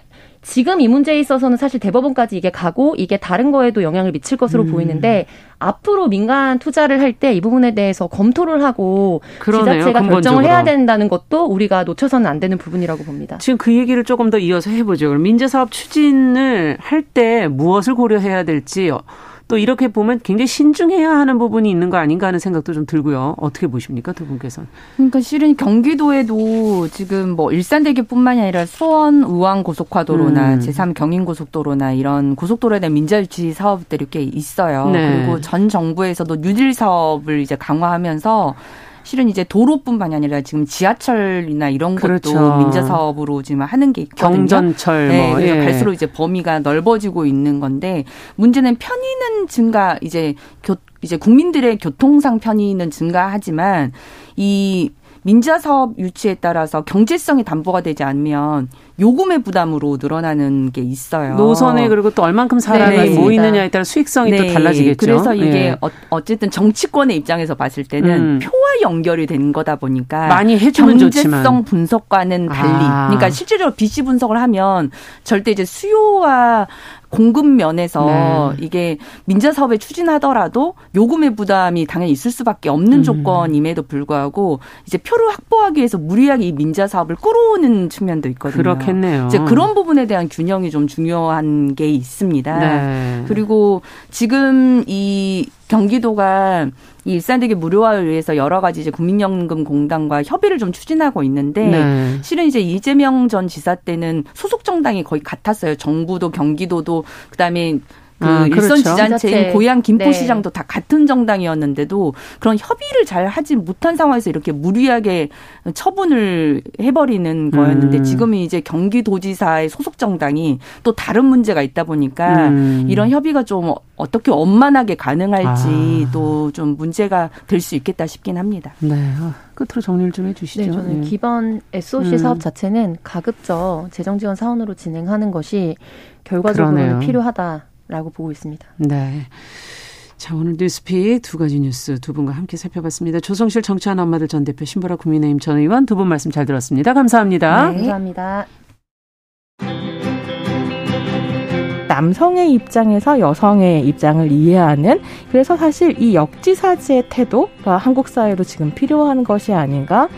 Speaker 4: 지금 이 문제에 있어서는 사실 대법원까지 이게 가고 이게 다른 거에도 영향을 미칠 것으로 음. 보이는데 앞으로 민간 투자를 할 때 이 부분에 대해서 검토를 하고 그러네요, 지자체가 근본적으로. 결정을 해야 된다는 것도 우리가 놓쳐서는 안 되는 부분이라고 봅니다.
Speaker 2: 지금 그 얘기를 조금 더 이어서 해보죠. 그럼 민재사업 추진을 할 때 무엇을 고려해야 될지 또 이렇게 보면 굉장히 신중해야 하는 부분이 있는 거 아닌가 하는 생각도 좀 들고요. 어떻게 보십니까, 두 분께서는?
Speaker 5: 그러니까 실은 경기도에도 지금 뭐 일산대교뿐만이 아니라 수원 의왕 고속화도로나 음. 제3 경인 고속도로나 이런 고속도로에 대한 민자 유치 사업들이 꽤 있어요. 네. 그리고 전 정부에서도 뉴딜 사업을 이제 강화하면서 실은 이제 도로뿐만이 아니라 지금 지하철이나 이런 그렇죠. 것도 민자 사업으로 지금 하는 게 있거든요.
Speaker 2: 경전철
Speaker 5: 네,
Speaker 2: 뭐.
Speaker 5: 그래서 예. 갈수록 이제 범위가 넓어지고 있는 건데 문제는 편의는 증가 이제 교 이제 국민들의 교통상 편의는 증가하지만 이 민자 사업 유치에 따라서 경제성이 담보가 되지 않으면 요금의 부담으로 늘어나는 게 있어요.
Speaker 2: 노선에 그리고 또 얼만큼 사람이 네, 모이느냐에 따라 수익성이 네. 또 달라지겠죠.
Speaker 5: 그래서 이게 네. 어, 쨌든 정치권의 입장에서 봤을 때는 음. 표와 연결이 된 거다 보니까
Speaker 2: 많이 해주면
Speaker 5: 경제성 좋지만. 분석과는 달리, 아. 그러니까 실제로 BC 분석을 하면 절대 이제 수요와 공급 면에서 네. 이게 민자 사업에 추진하더라도 요금의 부담이 당연히 있을 수밖에 없는 음. 조건임에도 불구하고 이제 표를 확보하기 위해서 무리하게 이 민자 사업을 끌어오는 측면도 있거든요.
Speaker 2: 그렇겠네요.
Speaker 5: 이제 그런 부분에 대한 균형이 좀 중요한 게 있습니다. 네. 그리고 지금 이 경기도가 이 일산대교 무료화를 위해서 여러 가지 이제 국민연금 공단과 협의를 좀 추진하고 있는데 네. 실은 이제 이재명 전 지사 때는 소속 정당이 거의 같았어요. 정부도 경기도도 그다음에 그 아, 일선 그렇죠. 지자체인 고향 김포시장도 네. 다 같은 정당이었는데도 그런 협의를 잘 하지 못한 상황에서 이렇게 무리하게 처분을 해버리는 거였는데 음. 지금은 이제 경기도지사의 소속 정당이 또 다른 문제가 있다 보니까 음. 이런 협의가 좀 어떻게 원만하게 가능할지 아. 또좀 문제가 될 수 있겠다 싶긴 합니다.
Speaker 2: 네. 아, 끝으로 정리를 좀 해주시죠.
Speaker 4: 네, 저는 네. 기본 SOC 음. 사업 자체는 가급적 재정 지원 사원으로 진행하는 것이 결과적으로는 그러네요. 필요하다. 라고 보고 있습니다.
Speaker 2: 네. 자, 오늘 뉴스픽 두 가지 뉴스 두 분과 함께 살펴봤습니다. 조성실 정치하는 엄마들 전 대표, 신보라 국민의힘 전 의원 두 분 말씀 잘 들었습니다. 감사합니다.
Speaker 4: 네, 감사합니다.
Speaker 6: 남성의 입장에서 여성의 입장을 이해하는 그래서 사실 이 역지사지의 태도가 한국 사회로 지금 필요한 것이 아닌가.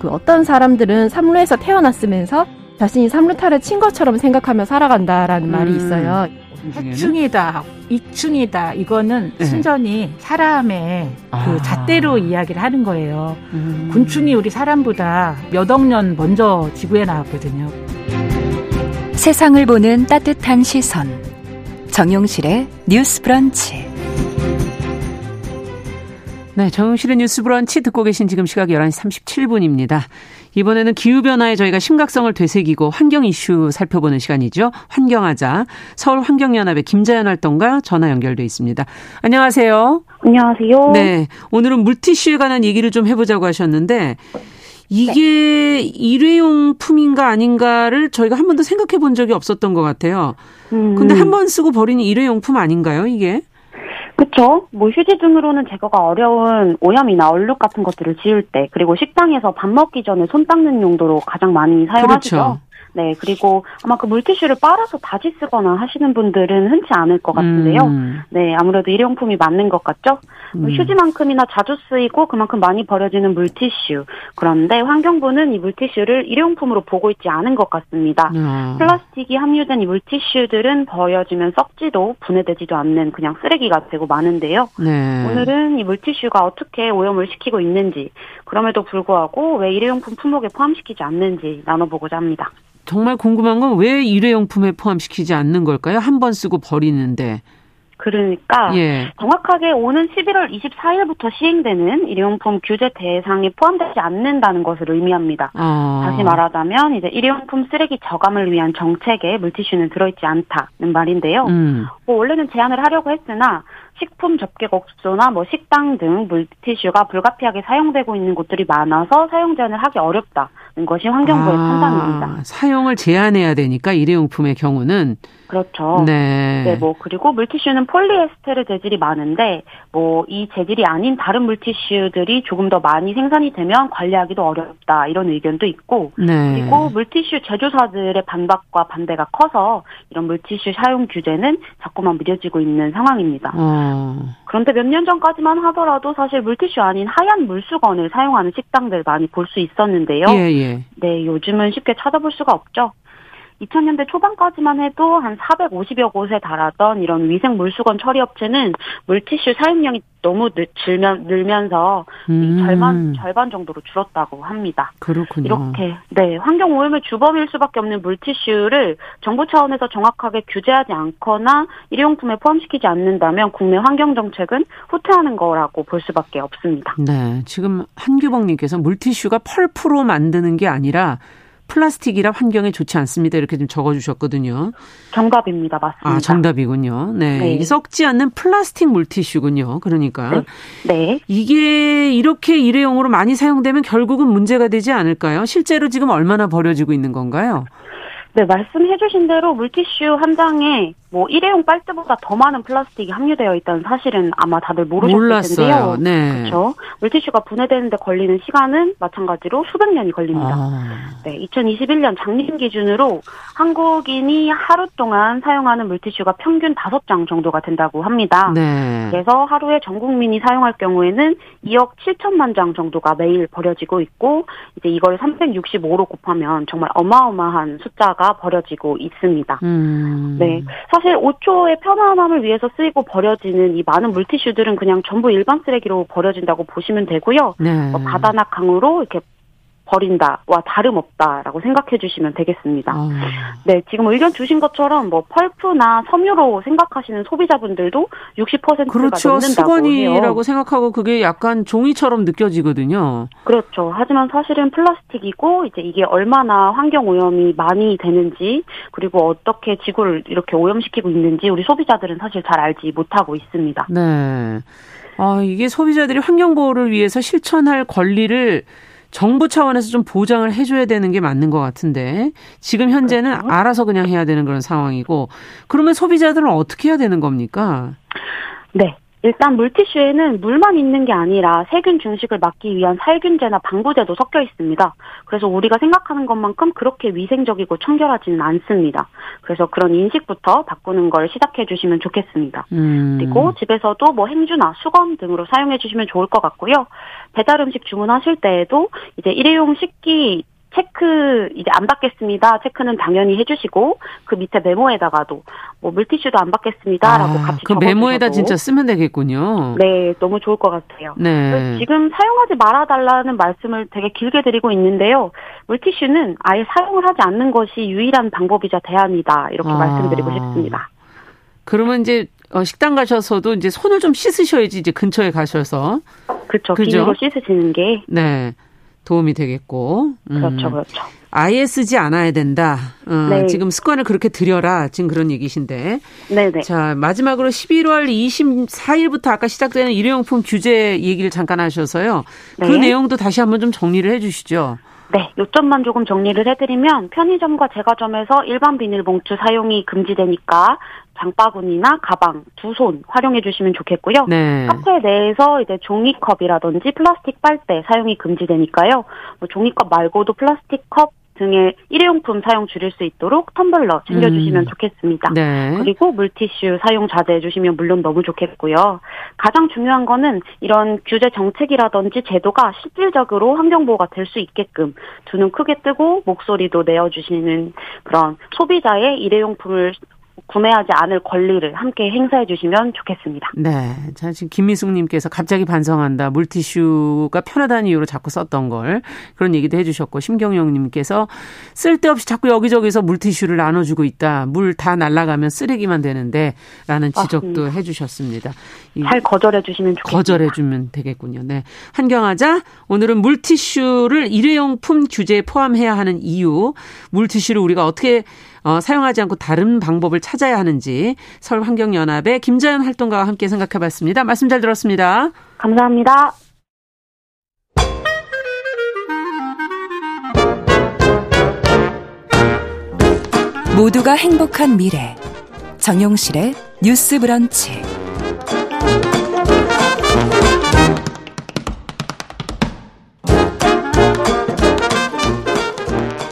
Speaker 7: 그 어떤 사람들은 삼루에서 태어났으면서 자신이 삼루타를 친 것처럼 생각하며 살아간다라는 음. 말이 있어요.
Speaker 8: 해충이다, 이충이다 이거는 네. 순전히 사람의 아. 그 잣대로 이야기를 하는 거예요. 음. 곤충이 우리 사람보다 몇억 년 먼저 지구에 나왔거든요.
Speaker 1: 세상을 보는 따뜻한 시선. 정용실의 뉴스 브런치.
Speaker 2: 네, 정용실의 뉴스 브런치 듣고 계신 지금 시각 11시 37분입니다. 이번에는 기후변화에 저희가 심각성을 되새기고 환경 이슈 살펴보는 시간이죠. 환경하자. 서울환경연합의 김자연 활동가 전화 연결돼 있습니다. 안녕하세요.
Speaker 9: 안녕하세요.
Speaker 2: 네. 오늘은 물티슈에 관한 얘기를 좀 해보자고 하셨는데, 이게 네. 일회용 품인가 아닌가를 저희가 한 번도 생각해 본 적이 없었던 것 같아요. 음. 근데 한 번 쓰고 버리는 일회용 품 아닌가요, 이게?
Speaker 9: 그렇죠. 뭐 휴지 등으로는 제거가 어려운 오염이나 얼룩 같은 것들을 지울 때 그리고 식당에서 밥 먹기 전에 손 닦는 용도로 가장 많이 사용하시죠. 그렇죠. 네, 그리고 아마 그 물티슈를 빨아서 다시 쓰거나 하시는 분들은 흔치 않을 것 같은데요. 음. 네, 아무래도 일회용품이 맞는 것 같죠? 음. 휴지만큼이나 자주 쓰이고 그만큼 많이 버려지는 물티슈. 그런데 환경부는 이 물티슈를 일회용품으로 보고 있지 않은 것 같습니다. 음. 플라스틱이 함유된 이 물티슈들은 버려지면 썩지도 분해되지도 않는 그냥 쓰레기가 되고 많은데요. 네. 오늘은 이 물티슈가 어떻게 오염을 시키고 있는지, 그럼에도 불구하고 왜 일회용품 품목에 포함시키지 않는지 나눠보고자 합니다.
Speaker 2: 정말 궁금한 건 왜 일회용품에 포함시키지 않는 걸까요? 한 번 쓰고 버리는데.
Speaker 9: 그러니까 예. 정확하게 오는 11월 24일부터 시행되는 일회용품 규제 대상에 포함되지 않는다는 것을 의미합니다. 아. 다시 말하자면 이제 일회용품 쓰레기 저감을 위한 정책에 물티슈는 들어있지 않다는 말인데요. 음. 뭐 원래는 제한을 하려고 했으나 식품 접객업소나 뭐 식당 등 물티슈가 불가피하게 사용되고 있는 곳들이 많아서 사용 제한을 하기 어렵다는 것이 환경부의 아, 판단입니다.
Speaker 2: 사용을 제한해야 되니까 일회용품의 경우는
Speaker 9: 그렇죠. 네. 네, 뭐 그리고 물티슈는 폴리에스테르 재질이 많은데 뭐 이 재질이 아닌 다른 물티슈들이 조금 더 많이 생산이 되면 관리하기도 어렵다 이런 의견도 있고 네. 그리고 물티슈 제조사들의 반박과 반대가 커서 이런 물티슈 사용 규제는 자꾸만 미뤄지고 있는 상황입니다. 어. 그런데 몇 년 전까지만 하더라도 사실 물티슈 아닌 하얀 물수건을 사용하는 식당들 많이 볼 수 있었는데요. 예, 예. 네, 요즘은 쉽게 찾아볼 수가 없죠. 2000년대 초반까지만 해도 한 450여 곳에 달하던 이런 위생 물수건 처리 업체는 물티슈 사용량이 너무 늘면, 늘면서 음. 절반 절반 정도로 줄었다고 합니다.
Speaker 2: 그렇군요.
Speaker 9: 이렇게 네 환경 오염의 주범일 수밖에 없는 물티슈를 정부 차원에서 정확하게 규제하지 않거나 일회용품에 포함시키지 않는다면 국내 환경 정책은 후퇴하는 거라고 볼 수밖에 없습니다.
Speaker 2: 네, 지금 한규봉님께서 물티슈가 펄프로 만드는 게 아니라 플라스틱이라 환경에 좋지 않습니다. 이렇게 좀 적어주셨거든요.
Speaker 9: 정답입니다. 맞습니다.
Speaker 2: 아, 정답이군요. 네. 네. 썩지 않는 플라스틱 물티슈군요. 그러니까. 네.
Speaker 9: 네.
Speaker 2: 이게 이렇게 일회용으로 많이 사용되면 결국은 문제가 되지 않을까요? 실제로 지금 얼마나 버려지고 있는 건가요?
Speaker 9: 네, 말씀해주신 대로 물티슈 한 장에 뭐 일회용 빨대보다 더 많은 플라스틱이 함유되어 있다는 사실은 아마 다들 모르셨을 몰랐어요. 텐데요. 네. 그렇죠. 물티슈가 분해되는데 걸리는 시간은 마찬가지로 수백 년이 걸립니다. 아. 네, 2021년 작년 기준으로 한국인이 하루 동안 사용하는 물티슈가 평균 5장 정도가 된다고 합니다. 네. 그래서 하루에 전 국민이 사용할 경우에는 2억 7천만 장 정도가 매일 버려지고 있고 이제 이걸 365로 곱하면 정말 어마어마한 숫자가 버려지고 있습니다. 음. 네. 사실 5초의 편안함을 위해서 쓰이고 버려지는 이 많은 물티슈들은 그냥 전부 일반 쓰레기로 버려진다고 보시면 되고요. 네. 뭐 바다나 강으로 이렇게 버린다와 다름없다라고 생각해 주시면 되겠습니다. 아. 네, 지금 의견 주신 것처럼 뭐 펄프나 섬유로 생각하시는 소비자분들도 60%가
Speaker 2: 그렇죠.
Speaker 9: 넘는다고
Speaker 2: 수건이라고. 생각하고 그게 약간 종이처럼 느껴지거든요.
Speaker 9: 그렇죠. 하지만 사실은 플라스틱이고 이제 이게 얼마나 환경 오염이 많이 되는지 그리고 어떻게 지구를 이렇게 오염시키고 있는지 우리 소비자들은 사실 잘 알지 못하고 있습니다.
Speaker 2: 네. 아, 이게 소비자들이 환경 보호를 위해서 실천할 권리를 정부 차원에서 좀 보장을 해줘야 되는 게 맞는 것 같은데 지금 현재는 그렇죠. 알아서 그냥 해야 되는 그런 상황이고 그러면 소비자들은 어떻게 해야 되는 겁니까?
Speaker 9: 네. 일단 물티슈에는 물만 있는 게 아니라 세균 증식을 막기 위한 살균제나 방부제도 섞여 있습니다. 그래서 우리가 생각하는 것만큼 그렇게 위생적이고 청결하지는 않습니다. 그래서 그런 인식부터 바꾸는 걸 시작해 주시면 좋겠습니다. 음. 그리고 집에서도 뭐 행주나 수건 등으로 사용해 주시면 좋을 것 같고요. 배달 음식 주문하실 때에도 이제 일회용 식기 체크 이제 안 받겠습니다. 체크는 당연히 해주시고 그 밑에 메모에다가도 뭐 물티슈도 안 받겠습니다라고 아, 같이
Speaker 2: 그 메모에다 진짜 쓰면 되겠군요.
Speaker 9: 네, 너무 좋을 것 같아요. 네. 지금 사용하지 말아달라는 말씀을 되게 길게 드리고 있는데요. 물티슈는 아예 사용을 하지 않는 것이 유일한 방법이자 대안이다 이렇게 아. 말씀드리고 싶습니다.
Speaker 2: 그러면 이제 어, 식당 가셔서도 이제 손을 좀 씻으셔야지 이제 근처에 가셔서
Speaker 9: 그렇죠. 그죠? 씻으시는 게
Speaker 2: 네. 도움이 되겠고.
Speaker 9: 음. 그렇죠, 그렇죠.
Speaker 2: 아예 쓰지 않아야 된다. 어, 네. 지금 습관을 그렇게 들여라. 지금 그런 얘기신데. 네네. 자, 마지막으로 11월 24일부터 아까 시작되는 일회용품 규제 얘기를 잠깐 하셔서요. 그 네. 그 내용도 다시 한번 좀 정리를 해 주시죠.
Speaker 9: 네, 요점만 조금 정리를 해드리면 편의점과 제과점에서 일반 비닐봉투 사용이 금지되니까 장바구니나 가방 두 손 활용해 주시면 좋겠고요. 네. 카페 내에서 이제 종이컵이라든지 플라스틱 빨대 사용이 금지되니까요. 뭐 종이컵 말고도 플라스틱 컵 등의 일회용품 사용 줄일 수 있도록 텀블러 챙겨주시면 음. 좋겠습니다. 네. 그리고 물티슈 사용 자제해 주시면 물론 너무 좋겠고요. 가장 중요한 거는 이런 규제 정책이라든지 제도가 실질적으로 환경보호가 될 수 있게끔 두 눈 크게 뜨고 목소리도 내어주시는 그런 소비자의 일회용품을 구매하지 않을 권리를 함께 행사해 주시면 좋겠습니다.
Speaker 2: 네. 자, 지금 김미숙님께서 갑자기 반성한다. 물티슈가 편하다는 이유로 자꾸 썼던 걸 그런 얘기도 해 주셨고, 심경영님께서 쓸데없이 자꾸 여기저기서 물티슈를 나눠주고 있다. 물 다 날라가면 쓰레기만 되는데 라는 지적도 맞습니다. 해주셨습니다.
Speaker 9: 잘 거절해 주시면 좋겠습니다.
Speaker 2: 거절해 주면 되겠군요. 네. 한경하자 오늘은 물티슈를 일회용품 규제에 포함해야 하는 이유, 물티슈를 우리가 어떻게 어, 사용하지 않고 다른 방법을 찾아야 하는지 서울환경연합의 김자연 활동가와 함께 생각해봤습니다. 말씀 잘 들었습니다.
Speaker 9: 감사합니다.
Speaker 1: 모두가 행복한 미래 정용실의 뉴스 브런치.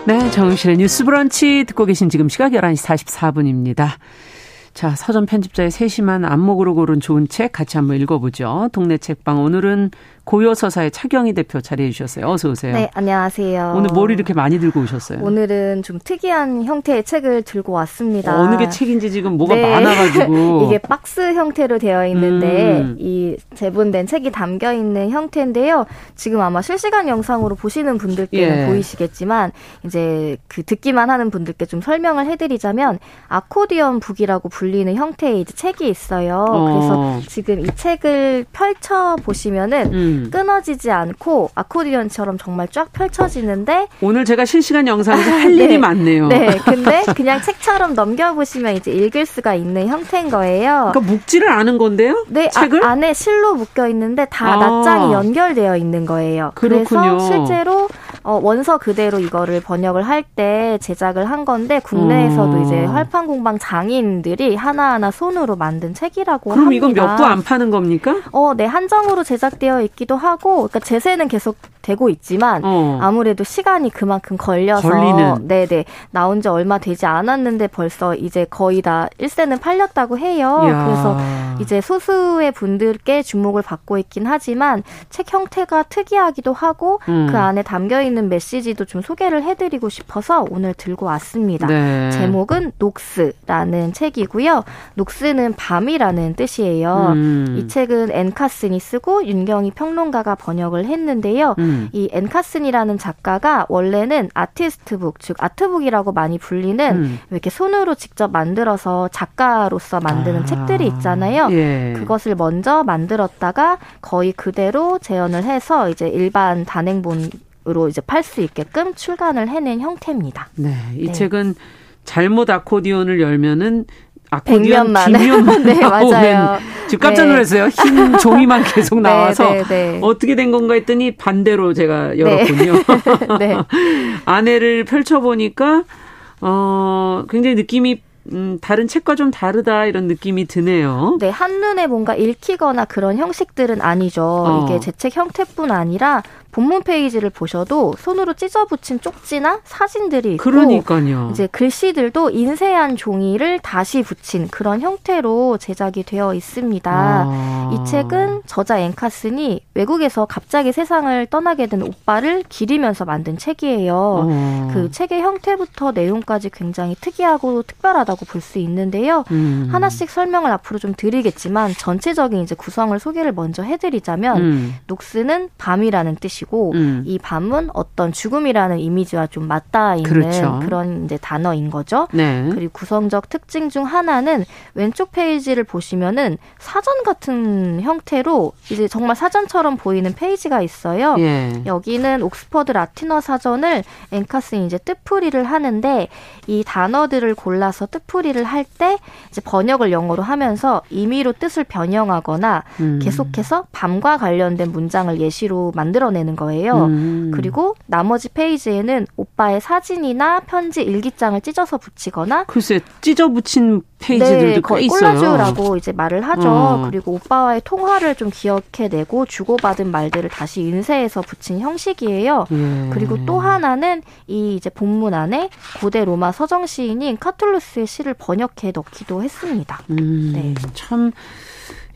Speaker 2: 네, 정용실의 뉴스 브런치 듣고 계신 지금 시각 11시 44분입니다. 자, 서점 편집자의 세심한 안목으로 고른 좋은 책 같이 한번 읽어보죠. 동네 책방 오늘은 고요서사의 차경희 대표 자리해 주셨어요. 어서 오세요.
Speaker 10: 네, 안녕하세요.
Speaker 2: 오늘 뭘 이렇게 많이 들고 오셨어요?
Speaker 10: 오늘은 좀 특이한 형태의 책을 들고 왔습니다.
Speaker 2: 어, 느 게 책인지 지금 뭐가 네. 많아가지고
Speaker 10: 이게 박스 형태로 되어 있는데 음. 이 재본된 책이 담겨 있는 형태인데요. 지금 아마 실시간 영상으로 보시는 분들께는 예. 보이시겠지만 이제 그 듣기만 하는 분들께 좀 설명을 해드리자면 아코디언 북이라고 불 리는 형태의 책이 있어요. 어. 그래서 지금 이 책을 펼쳐 보시면은 음. 음. 끊어지지 않고 아코디언처럼 정말 쫙 펼쳐지는데
Speaker 2: 오늘 제가 실시간 영상에서 할 네. 일이 많네요.
Speaker 10: 네, 근데 그냥 책처럼 넘겨보시면 이제 읽을 수가 있는 형태인 거예요.
Speaker 2: 그러니까 묶지를 않은 건데요?
Speaker 10: 네, 아, 책을? 아, 안에 실로 묶여 있는데 다 아. 낱장이 연결되어 있는 거예요. 그렇군요. 그래서 실제로 어, 원서 그대로 이거를 번역을 할 때 제작을 한 건데 국내에서도 어. 이제 활판 공방 장인들이 하나하나 손으로 만든 책이라고
Speaker 2: 그럼
Speaker 10: 합니다.
Speaker 2: 그럼 이건 몇 부 안 파는 겁니까?
Speaker 10: 어, 네, 한정으로 제작되어 있기도 하고 그러니까 제세는 계속 되고 있지만 어. 아무래도 시간이 그만큼 걸려서 걸리는. 네네 나온 지 얼마 되지 않았는데 벌써 이제 거의 다 1세는 팔렸다고 해요. 이야. 그래서 이제 소수의 분들께 주목을 받고 있긴 하지만 책 형태가 특이하기도 하고 음. 그 안에 담겨 있는 메시지도 좀 소개를 해드리고 싶어서 오늘 들고 왔습니다. 네. 제목은 녹스라는 책이고 요. 녹스는 밤이라는 뜻이에요. 음. 이 책은 앤카슨이 쓰고 윤경희 평론가가 번역을 했는데요. 음. 음. 이 앤카슨이라는 작가가 원래는 아티스트북, 즉 아트북이라고 많이 불리는 음. 이렇게 손으로 직접 만들어서 작가로서 만드는 아. 책들이 있잖아요. 예. 그것을 먼저 만들었다가 거의 그대로 재현을 해서 이제 일반 단행본 으로 이제 팔 수 있게끔 출간을 해낸 형태입니다.
Speaker 2: 네, 이 네. 책은 잘못 아코디언을 열면은 아코디언 뒷면만 네, 맞아요. 지금 깜짝 네. 놀랐어요. 네. 흰 종이만 계속 네, 나와서 네, 네, 어떻게 된 건가 했더니 반대로 제가 네. 열었군요. 네. 안에를 펼쳐보니까 어 굉장히 느낌이 음, 다른 책과 좀 다르다 이런 느낌이 드네요.
Speaker 10: 네, 한눈에 뭔가 읽히거나 그런 형식들은 아니죠. 어. 이게 제 책 형태뿐 아니라 본문 페이지를 보셔도 손으로 찢어 붙인 쪽지나 사진들이 있고
Speaker 2: 그러니까요.
Speaker 10: 이제 글씨들도 인쇄한 종이를 다시 붙인 그런 형태로 제작이 되어 있습니다. 아. 이 책은 저자 앵카슨이 외국에서 갑자기 세상을 떠나게 된 오빠를 기리면서 만든 책이에요. 어. 그 책의 형태부터 내용까지 굉장히 특이하고 특별하다고 볼 수 있는데요. 음. 하나씩 설명을 앞으로 좀 드리겠지만 전체적인 이제 구성을 소개를 먼저 해드리자면 음. 녹스는 밤이라는 뜻이고 것이고 음. 이 밤은 어떤 죽음이라는 이미지와 좀 맞닿아 있는 그렇죠. 그런 이제 단어인 거죠. 네. 그리고 구성적 특징 중 하나는 왼쪽 페이지를 보시면은 사전 같은 형태로 이제 정말 사전처럼 보이는 페이지가 있어요. 예. 여기는 옥스퍼드 라틴어 사전을 앤 카슨이 이제 뜻풀이를 하는데 이 단어들을 골라서 뜻풀이를 할 때 이제 번역을 영어로 하면서 임의로 뜻을 변형하거나 음. 계속해서 밤과 관련된 문장을 예시로 만들어내는 거예요. 음. 그리고 나머지 페이지에는 오빠의 사진이나 편지 일기장을 찢어서 붙이거나
Speaker 2: 글쎄 찢어 붙인 페이지들도
Speaker 10: 네, 있어요. 콜라주라고 이제 말을 하죠. 어. 그리고 오빠와의 통화를 좀 기억해내고 주고받은 말들을 다시 인쇄해서 붙인 형식이에요. 예. 그리고 또 하나는 이 이제 본문 안에 고대 로마 서정 시인인 카툴루스의 시를 번역해 넣기도 했습니다.
Speaker 2: 음, 네. 참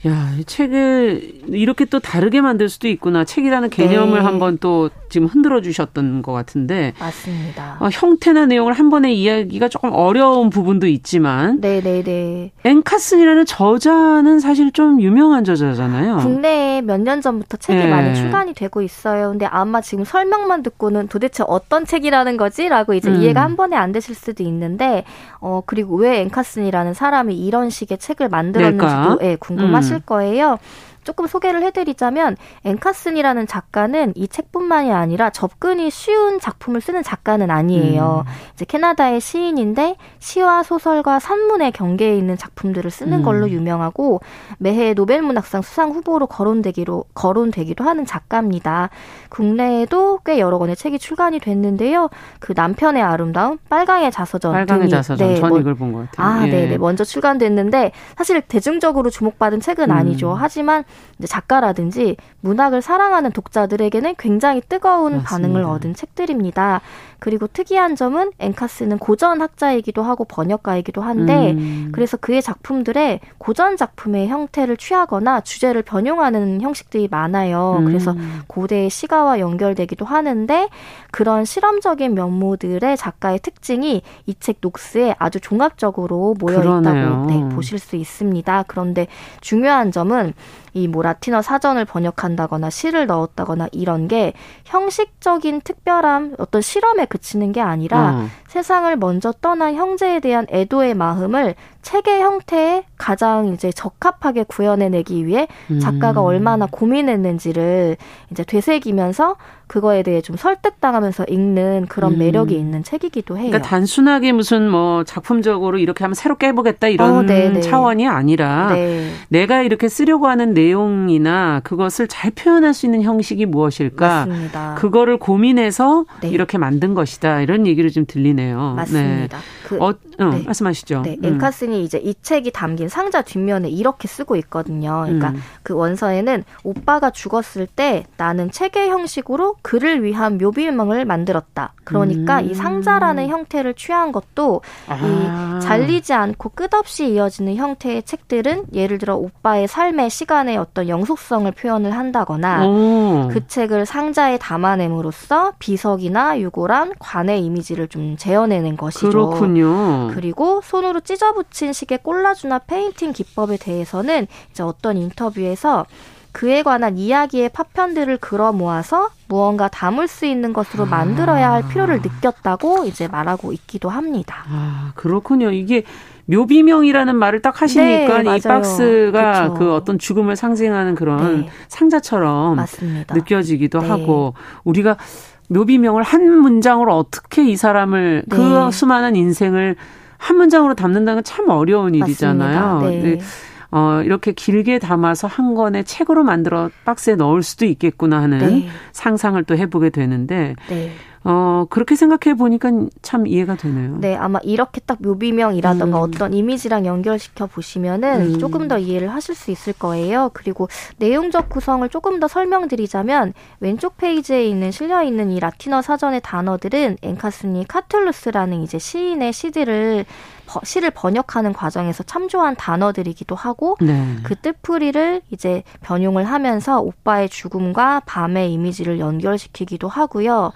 Speaker 2: 야, 이 책을 이렇게 또 다르게 만들 수도 있구나. 책이라는 개념을 네. 한번 또 지금 흔들어 주셨던 것 같은데.
Speaker 10: 맞습니다.
Speaker 2: 어, 형태나 내용을 한 번에 이야기가 조금 어려운 부분도 있지만.
Speaker 10: 네네네. 네.
Speaker 2: 앵카슨이라는 저자는 사실 좀 유명한 저자잖아요.
Speaker 10: 국내에 몇 년 전부터 책이 네. 많이 출간이 되고 있어요. 근데 아마 지금 설명만 듣고는 도대체 어떤 책이라는 거지 라고 이제 음. 이해가 한 번에 안 되실 수도 있는데, 어, 그리고 왜 앵카슨이라는 사람이 이런 식의 책을 만들었는지도 예, 궁금하실 음. 거예요. 조금 소개를 해드리자면 앤카슨이라는 작가는 이 책뿐만이 아니라 접근이 쉬운 작품을 쓰는 작가는 아니에요. 음. 이제 캐나다의 시인인데 시와 소설과 산문의 경계에 있는 작품들을 쓰는 음. 걸로 유명하고 매해 노벨문학상 수상 후보로 거론되기로 거론되기도 하는 작가입니다. 국내에도 꽤 여러 권의 책이 출간이 됐는데요. 그 남편의 아름다움, 빨강의 자서전
Speaker 2: 빨강의 자서전 네, 전 뭐, 이걸 본 것 같아요.
Speaker 10: 아, 예. 네, 네 먼저 출간됐는데 사실 대중적으로 주목받은 책은 음. 아니죠. 하지만 이제 작가라든지 문학을 사랑하는 독자들에게는 굉장히 뜨거운 맞습니다. 반응을 얻은 책들입니다. 그리고 특이한 점은 앵카스는 고전 학자이기도 하고 번역가이기도 한데 음. 그래서 그의 작품들에 고전 작품의 형태를 취하거나 주제를 변용하는 형식들이 많아요. 음. 그래서 고대의 시가와 연결되기도 하는데 그런 실험적인 면모들의 작가의 특징이 이 책 녹스에 아주 종합적으로 모여 있다고 네, 보실 수 있습니다. 그런데 중요한 점은 이 뭐 라틴어 사전을 번역한다거나 시를 넣었다거나 이런 게 형식적인 특별함 어떤 실험에 그치는 게 아니라 음. 세상을 먼저 떠난 형제에 대한 애도의 마음을 책의 형태에 가장 이제 적합하게 구현해내기 위해 작가가 음. 얼마나 고민했는지를 이제 되새기면서 그거에 대해 좀 설득당하면서 읽는 그런 음. 매력이 있는 책이기도 해요.
Speaker 2: 그러니까 단순하게 무슨 뭐 작품적으로 이렇게 하면 새롭게 해보겠다 이런 어, 네, 네. 차원이 아니라 네. 내가 이렇게 쓰려고 하는 내용이나 그것을 잘 표현할 수 있는 형식이 무엇일까? 맞습니다. 그거를 고민해서 네. 이렇게 만든 것이다 이런 얘기를 좀 들리네요.
Speaker 10: 맞습니다.
Speaker 2: 네. 그, 어, 어, 네. 말씀하시죠.
Speaker 10: 네, 엠카슨 이 음. 이제 이 책이 담긴 상자 뒷면에 이렇게 쓰고 있거든요. 그러니까 음. 그 원서에는 오빠가 죽었을 때 나는 책의 형식으로 그를 위한 묘비명을 만들었다. 그러니까 음. 이 상자라는 형태를 취한 것도 아. 이 잘리지 않고 끝없이 이어지는 형태의 책들은 예를 들어 오빠의 삶의 시간의 어떤 영속성을 표현을 한다거나 오. 그 책을 상자에 담아냄으로써 비석이나 유골함 관의 이미지를 좀 재현해낸 것이죠.
Speaker 2: 그렇군요.
Speaker 10: 그리고 손으로 찢어붙인 식의 콜라주나 페인팅 기법에 대해서는 이제 어떤 인터뷰에서 그에 관한 이야기의 파편들을 걸어 모아서 무언가 담을 수 있는 것으로 만들어야 할 필요를 느꼈다고 이제 말하고 있기도 합니다.
Speaker 2: 아, 그렇군요. 이게 묘비명이라는 말을 딱 하시니까 네, 이 박스가 그쵸. 그 어떤 죽음을 상징하는 그런 네. 상자처럼 맞습니다. 느껴지기도 네. 하고 우리가 묘비명을 한 문장으로 어떻게 이 사람을 그 네. 수많은 인생을 한 문장으로 담는다는 건 참 어려운 일이잖아요. 네. 어, 이렇게 길게 담아서 한 권의 책으로 만들어 박스에 넣을 수도 있겠구나 하는 네. 상상을 또 해보게 되는데, 네. 어, 그렇게 생각해 보니까 참 이해가 되네요.
Speaker 10: 네, 아마 이렇게 딱 묘비명이라던가 음. 어떤 이미지랑 연결시켜 보시면은 음. 조금 더 이해를 하실 수 있을 거예요. 그리고 내용적 구성을 조금 더 설명드리자면 왼쪽 페이지에 있는 실려 있는 이 라틴어 사전의 단어들은 앵카스니 카툴루스라는 이제 시인의 시들을 시를 번역하는 과정에서 참조한 단어들이기도 하고 네. 그 뜻풀이를 이제 변용을 하면서 오빠의 죽음과 밤의 이미지를 연결시키기도 하고요.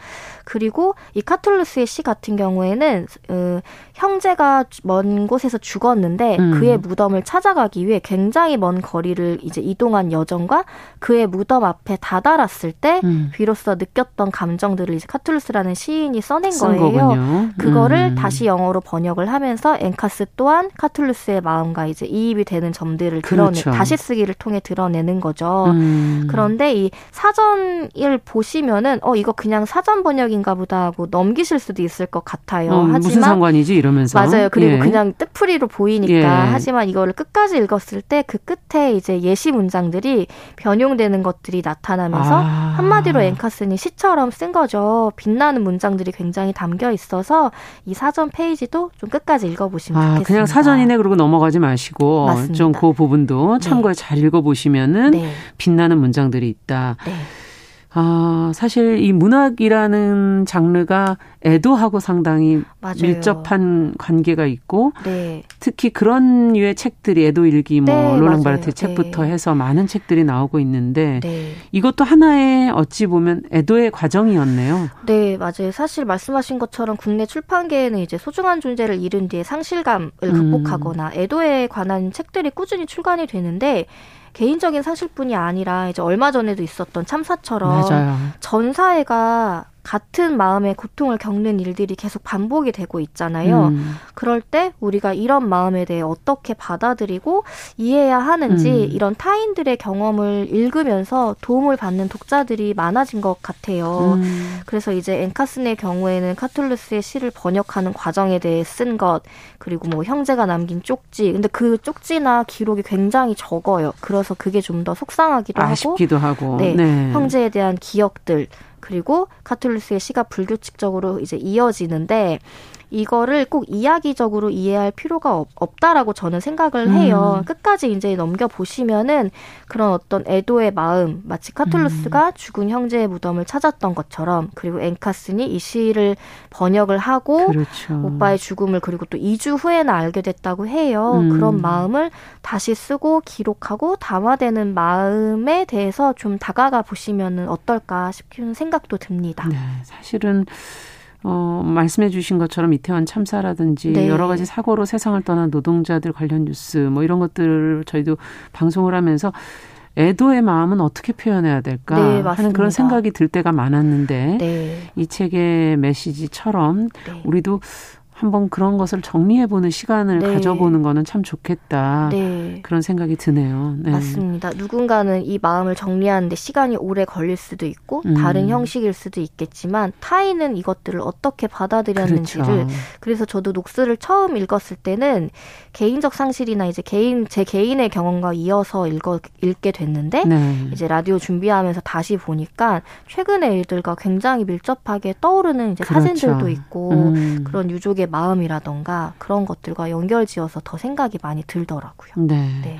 Speaker 10: 그리고 이 카툴루스의 시 같은 경우에는 어, 형제가 먼 곳에서 죽었는데 음. 그의 무덤을 찾아가기 위해 굉장히 먼 거리를 이제 이동한 여정과 그의 무덤 앞에 다다랐을 때 음. 비로소 느꼈던 감정들을 이제 카툴루스라는 시인이 써낸 거예요. 거군요. 그거를 음. 다시 영어로 번역을 하면서 앵카스 또한 카툴루스의 마음과 이제 이입이 되는 점들을 드러내 그렇죠. 다시 쓰기를 통해 드러내는 거죠. 음. 그런데 이 사전을 보시면은 어 이거 그냥 사전 번역인가 보다 하고 넘기실 수도 있을 것 같아요. 어,
Speaker 2: 하지만 무슨 상관이지 이러면서
Speaker 10: 맞아요. 그리고 예. 그냥 뜻풀이로 보이니까 예. 하지만 이거를 끝까지 읽었을 때 그 끝에 이제 예시 문장들이 변용되는 것들이 나타나면서 아. 한마디로 앵카슨이 시처럼 쓴 거죠. 빛나는 문장들이 굉장히 담겨 있어서 이 사전 페이지도 좀 끝까지 읽어보시면 보시면 아, 좋겠습니다.
Speaker 2: 그냥 사전이네 그러고 넘어가지 마시고 좀 그 부분도 참고해 네. 잘 읽어보시면은 네. 빛나는 문장들이 있다. 네. 아, 사실 이 문학이라는 장르가 애도하고 상당히 맞아요. 밀접한 관계가 있고 네. 특히 그런 류의 책들이 애도 일기 뭐 네, 롤랑 바르트 책부터 네. 해서 많은 책들이 나오고 있는데 네. 이것도 하나의 어찌 보면 애도의 과정이었네요.
Speaker 10: 네, 맞아요. 사실 말씀하신 것처럼 국내 출판계에는 이제 소중한 존재를 잃은 뒤에 상실감을 음. 극복하거나 애도에 관한 책들이 꾸준히 출간이 되는데 개인적인 사실뿐이 아니라 이제 얼마 전에도 있었던 참사처럼 맞아요. 전 사회가 같은 마음의 고통을 겪는 일들이 계속 반복이 되고 있잖아요. 음. 그럴 때 우리가 이런 마음에 대해 어떻게 받아들이고 이해해야 하는지 음. 이런 타인들의 경험을 읽으면서 도움을 받는 독자들이 많아진 것 같아요. 음. 그래서 이제 엔카슨의 경우에는 카툴루스의 시를 번역하는 과정에 대해 쓴 것, 그리고 뭐 형제가 남긴 쪽지. 근데 그 쪽지나 기록이 굉장히 적어요. 그래서 그게 좀 더 속상하기도
Speaker 2: 아쉽기도 하고,
Speaker 10: 하고 네, 네. 형제에 대한 기억들 그리고 카툴루스의 시가 불규칙적으로 이제 이어지는데 이거를 꼭 이야기적으로 이해할 필요가 없, 다라고 저는 생각을 해요. 음. 끝까지 이제 넘겨 보시면은 그런 어떤 애도의 마음, 마치 카툴루스가 음. 죽은 형제의 무덤을 찾았던 것처럼 그리고 앵카슨이 이 시를 번역을 하고 그렇죠. 오빠의 죽음을 그리고 또 2주 후에는 알게 됐다고 해요. 음. 그런 마음을 다시 쓰고 기록하고 담아대는 마음에 대해서 좀 다가가 보시면은 어떨까 싶은 생각도 듭니다.
Speaker 2: 네, 사실은 어, 말씀해 주신 것처럼 이태원 참사라든지 네. 여러 가지 사고로 세상을 떠난 노동자들 관련 뉴스 뭐 이런 것들을 저희도 방송을 하면서 애도의 마음은 어떻게 표현해야 될까 네, 하는 그런 생각이 들 때가 많았는데 네. 이 책의 메시지처럼 네. 우리도 한번 그런 것을 정리해 보는 시간을 네. 가져보는 거는 참 좋겠다. 네. 그런 생각이 드네요.
Speaker 10: 네. 맞습니다. 누군가는 이 마음을 정리하는데 시간이 오래 걸릴 수도 있고 음. 다른 형식일 수도 있겠지만 타인은 이것들을 어떻게 받아들였는지를 그렇죠. 그래서 저도 녹스를 처음 읽었을 때는 개인적 상실이나 이제 개인 제 개인의 경험과 이어서 읽어 읽게 됐는데 네. 이제 라디오 준비하면서 다시 보니까 최근의 일들과 굉장히 밀접하게 떠오르는 이제 그렇죠. 사진들도 있고 음. 그런 유족의 마음이라던가 그런 것들과 연결지어서 더 생각이 많이 들더라고요.
Speaker 2: 네. 네.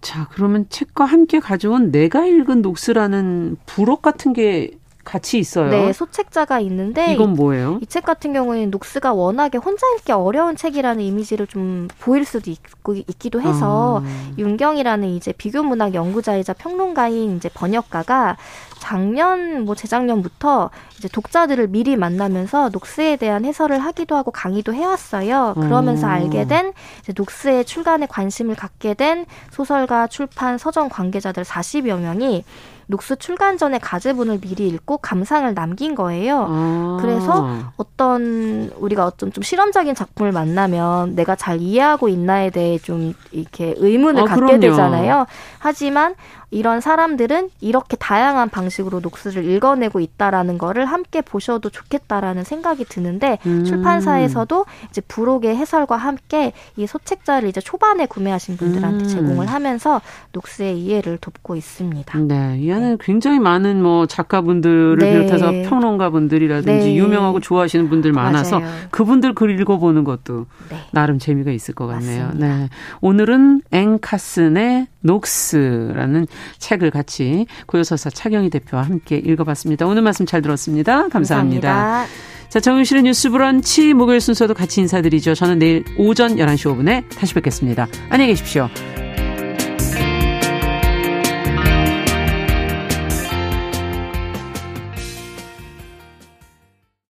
Speaker 2: 자, 그러면 책과 함께 가져온 내가 읽은 녹스라는 부록 같은 게 같이 있어요.
Speaker 10: 네, 소책자가 있는데
Speaker 2: 이건 뭐예요?
Speaker 10: 이 책 같은 경우에는 녹스가 워낙에 혼자 읽기 어려운 책이라는 이미지를 좀 보일 수도 있고 있기도 해서 아. 윤경이라는 이제 비교 문학 연구자이자 평론가인 이제 번역가가 작년 뭐 재작년부터 이제 독자들을 미리 만나면서 녹스에 대한 해설을 하기도 하고 강의도 해왔어요. 그러면서 음. 알게 된 이제 녹스의 출간에 관심을 갖게 된 소설가, 출판, 서점 관계자들 40여 명이 녹스 출간 전에 가제본을 미리 읽고 감상을 남긴 거예요. 아. 그래서 어떤 우리가 어떤 좀 실험적인 작품을 만나면 내가 잘 이해하고 있나에 대해 좀 이렇게 의문을 아, 갖게 그럼요. 되잖아요. 하지만 이런 사람들은 이렇게 다양한 방식으로 녹스를 읽어내고 있다라는 거를 함께 보셔도 좋겠다라는 생각이 드는데 음. 출판사에서도 이제 부록의 해설과 함께 이 소책자를 이제 초반에 구매하신 분들한테 음. 제공을 하면서 녹스의 이해를 돕고 있습니다.
Speaker 2: 네, 이 안에 네. 굉장히 많은 뭐 작가분들을 네. 비롯해서 평론가분들이라든지 네. 유명하고 좋아하시는 분들 많아서 맞아요. 그분들 글 읽어보는 것도 네. 나름 재미가 있을 것 같네요. 맞습니다. 네, 오늘은 앵카슨의 녹스라는 책을 같이 고요서사 차경희 대표와 함께 읽어봤습니다. 오늘 말씀 잘 들었습니다. 감사합니다. 감사합니다. 자, 정윤실의 뉴스 브런치 목요일 순서도 같이 인사드리죠. 저는 내일 오전 11시 5분에 다시 뵙겠습니다. 안녕히 계십시오.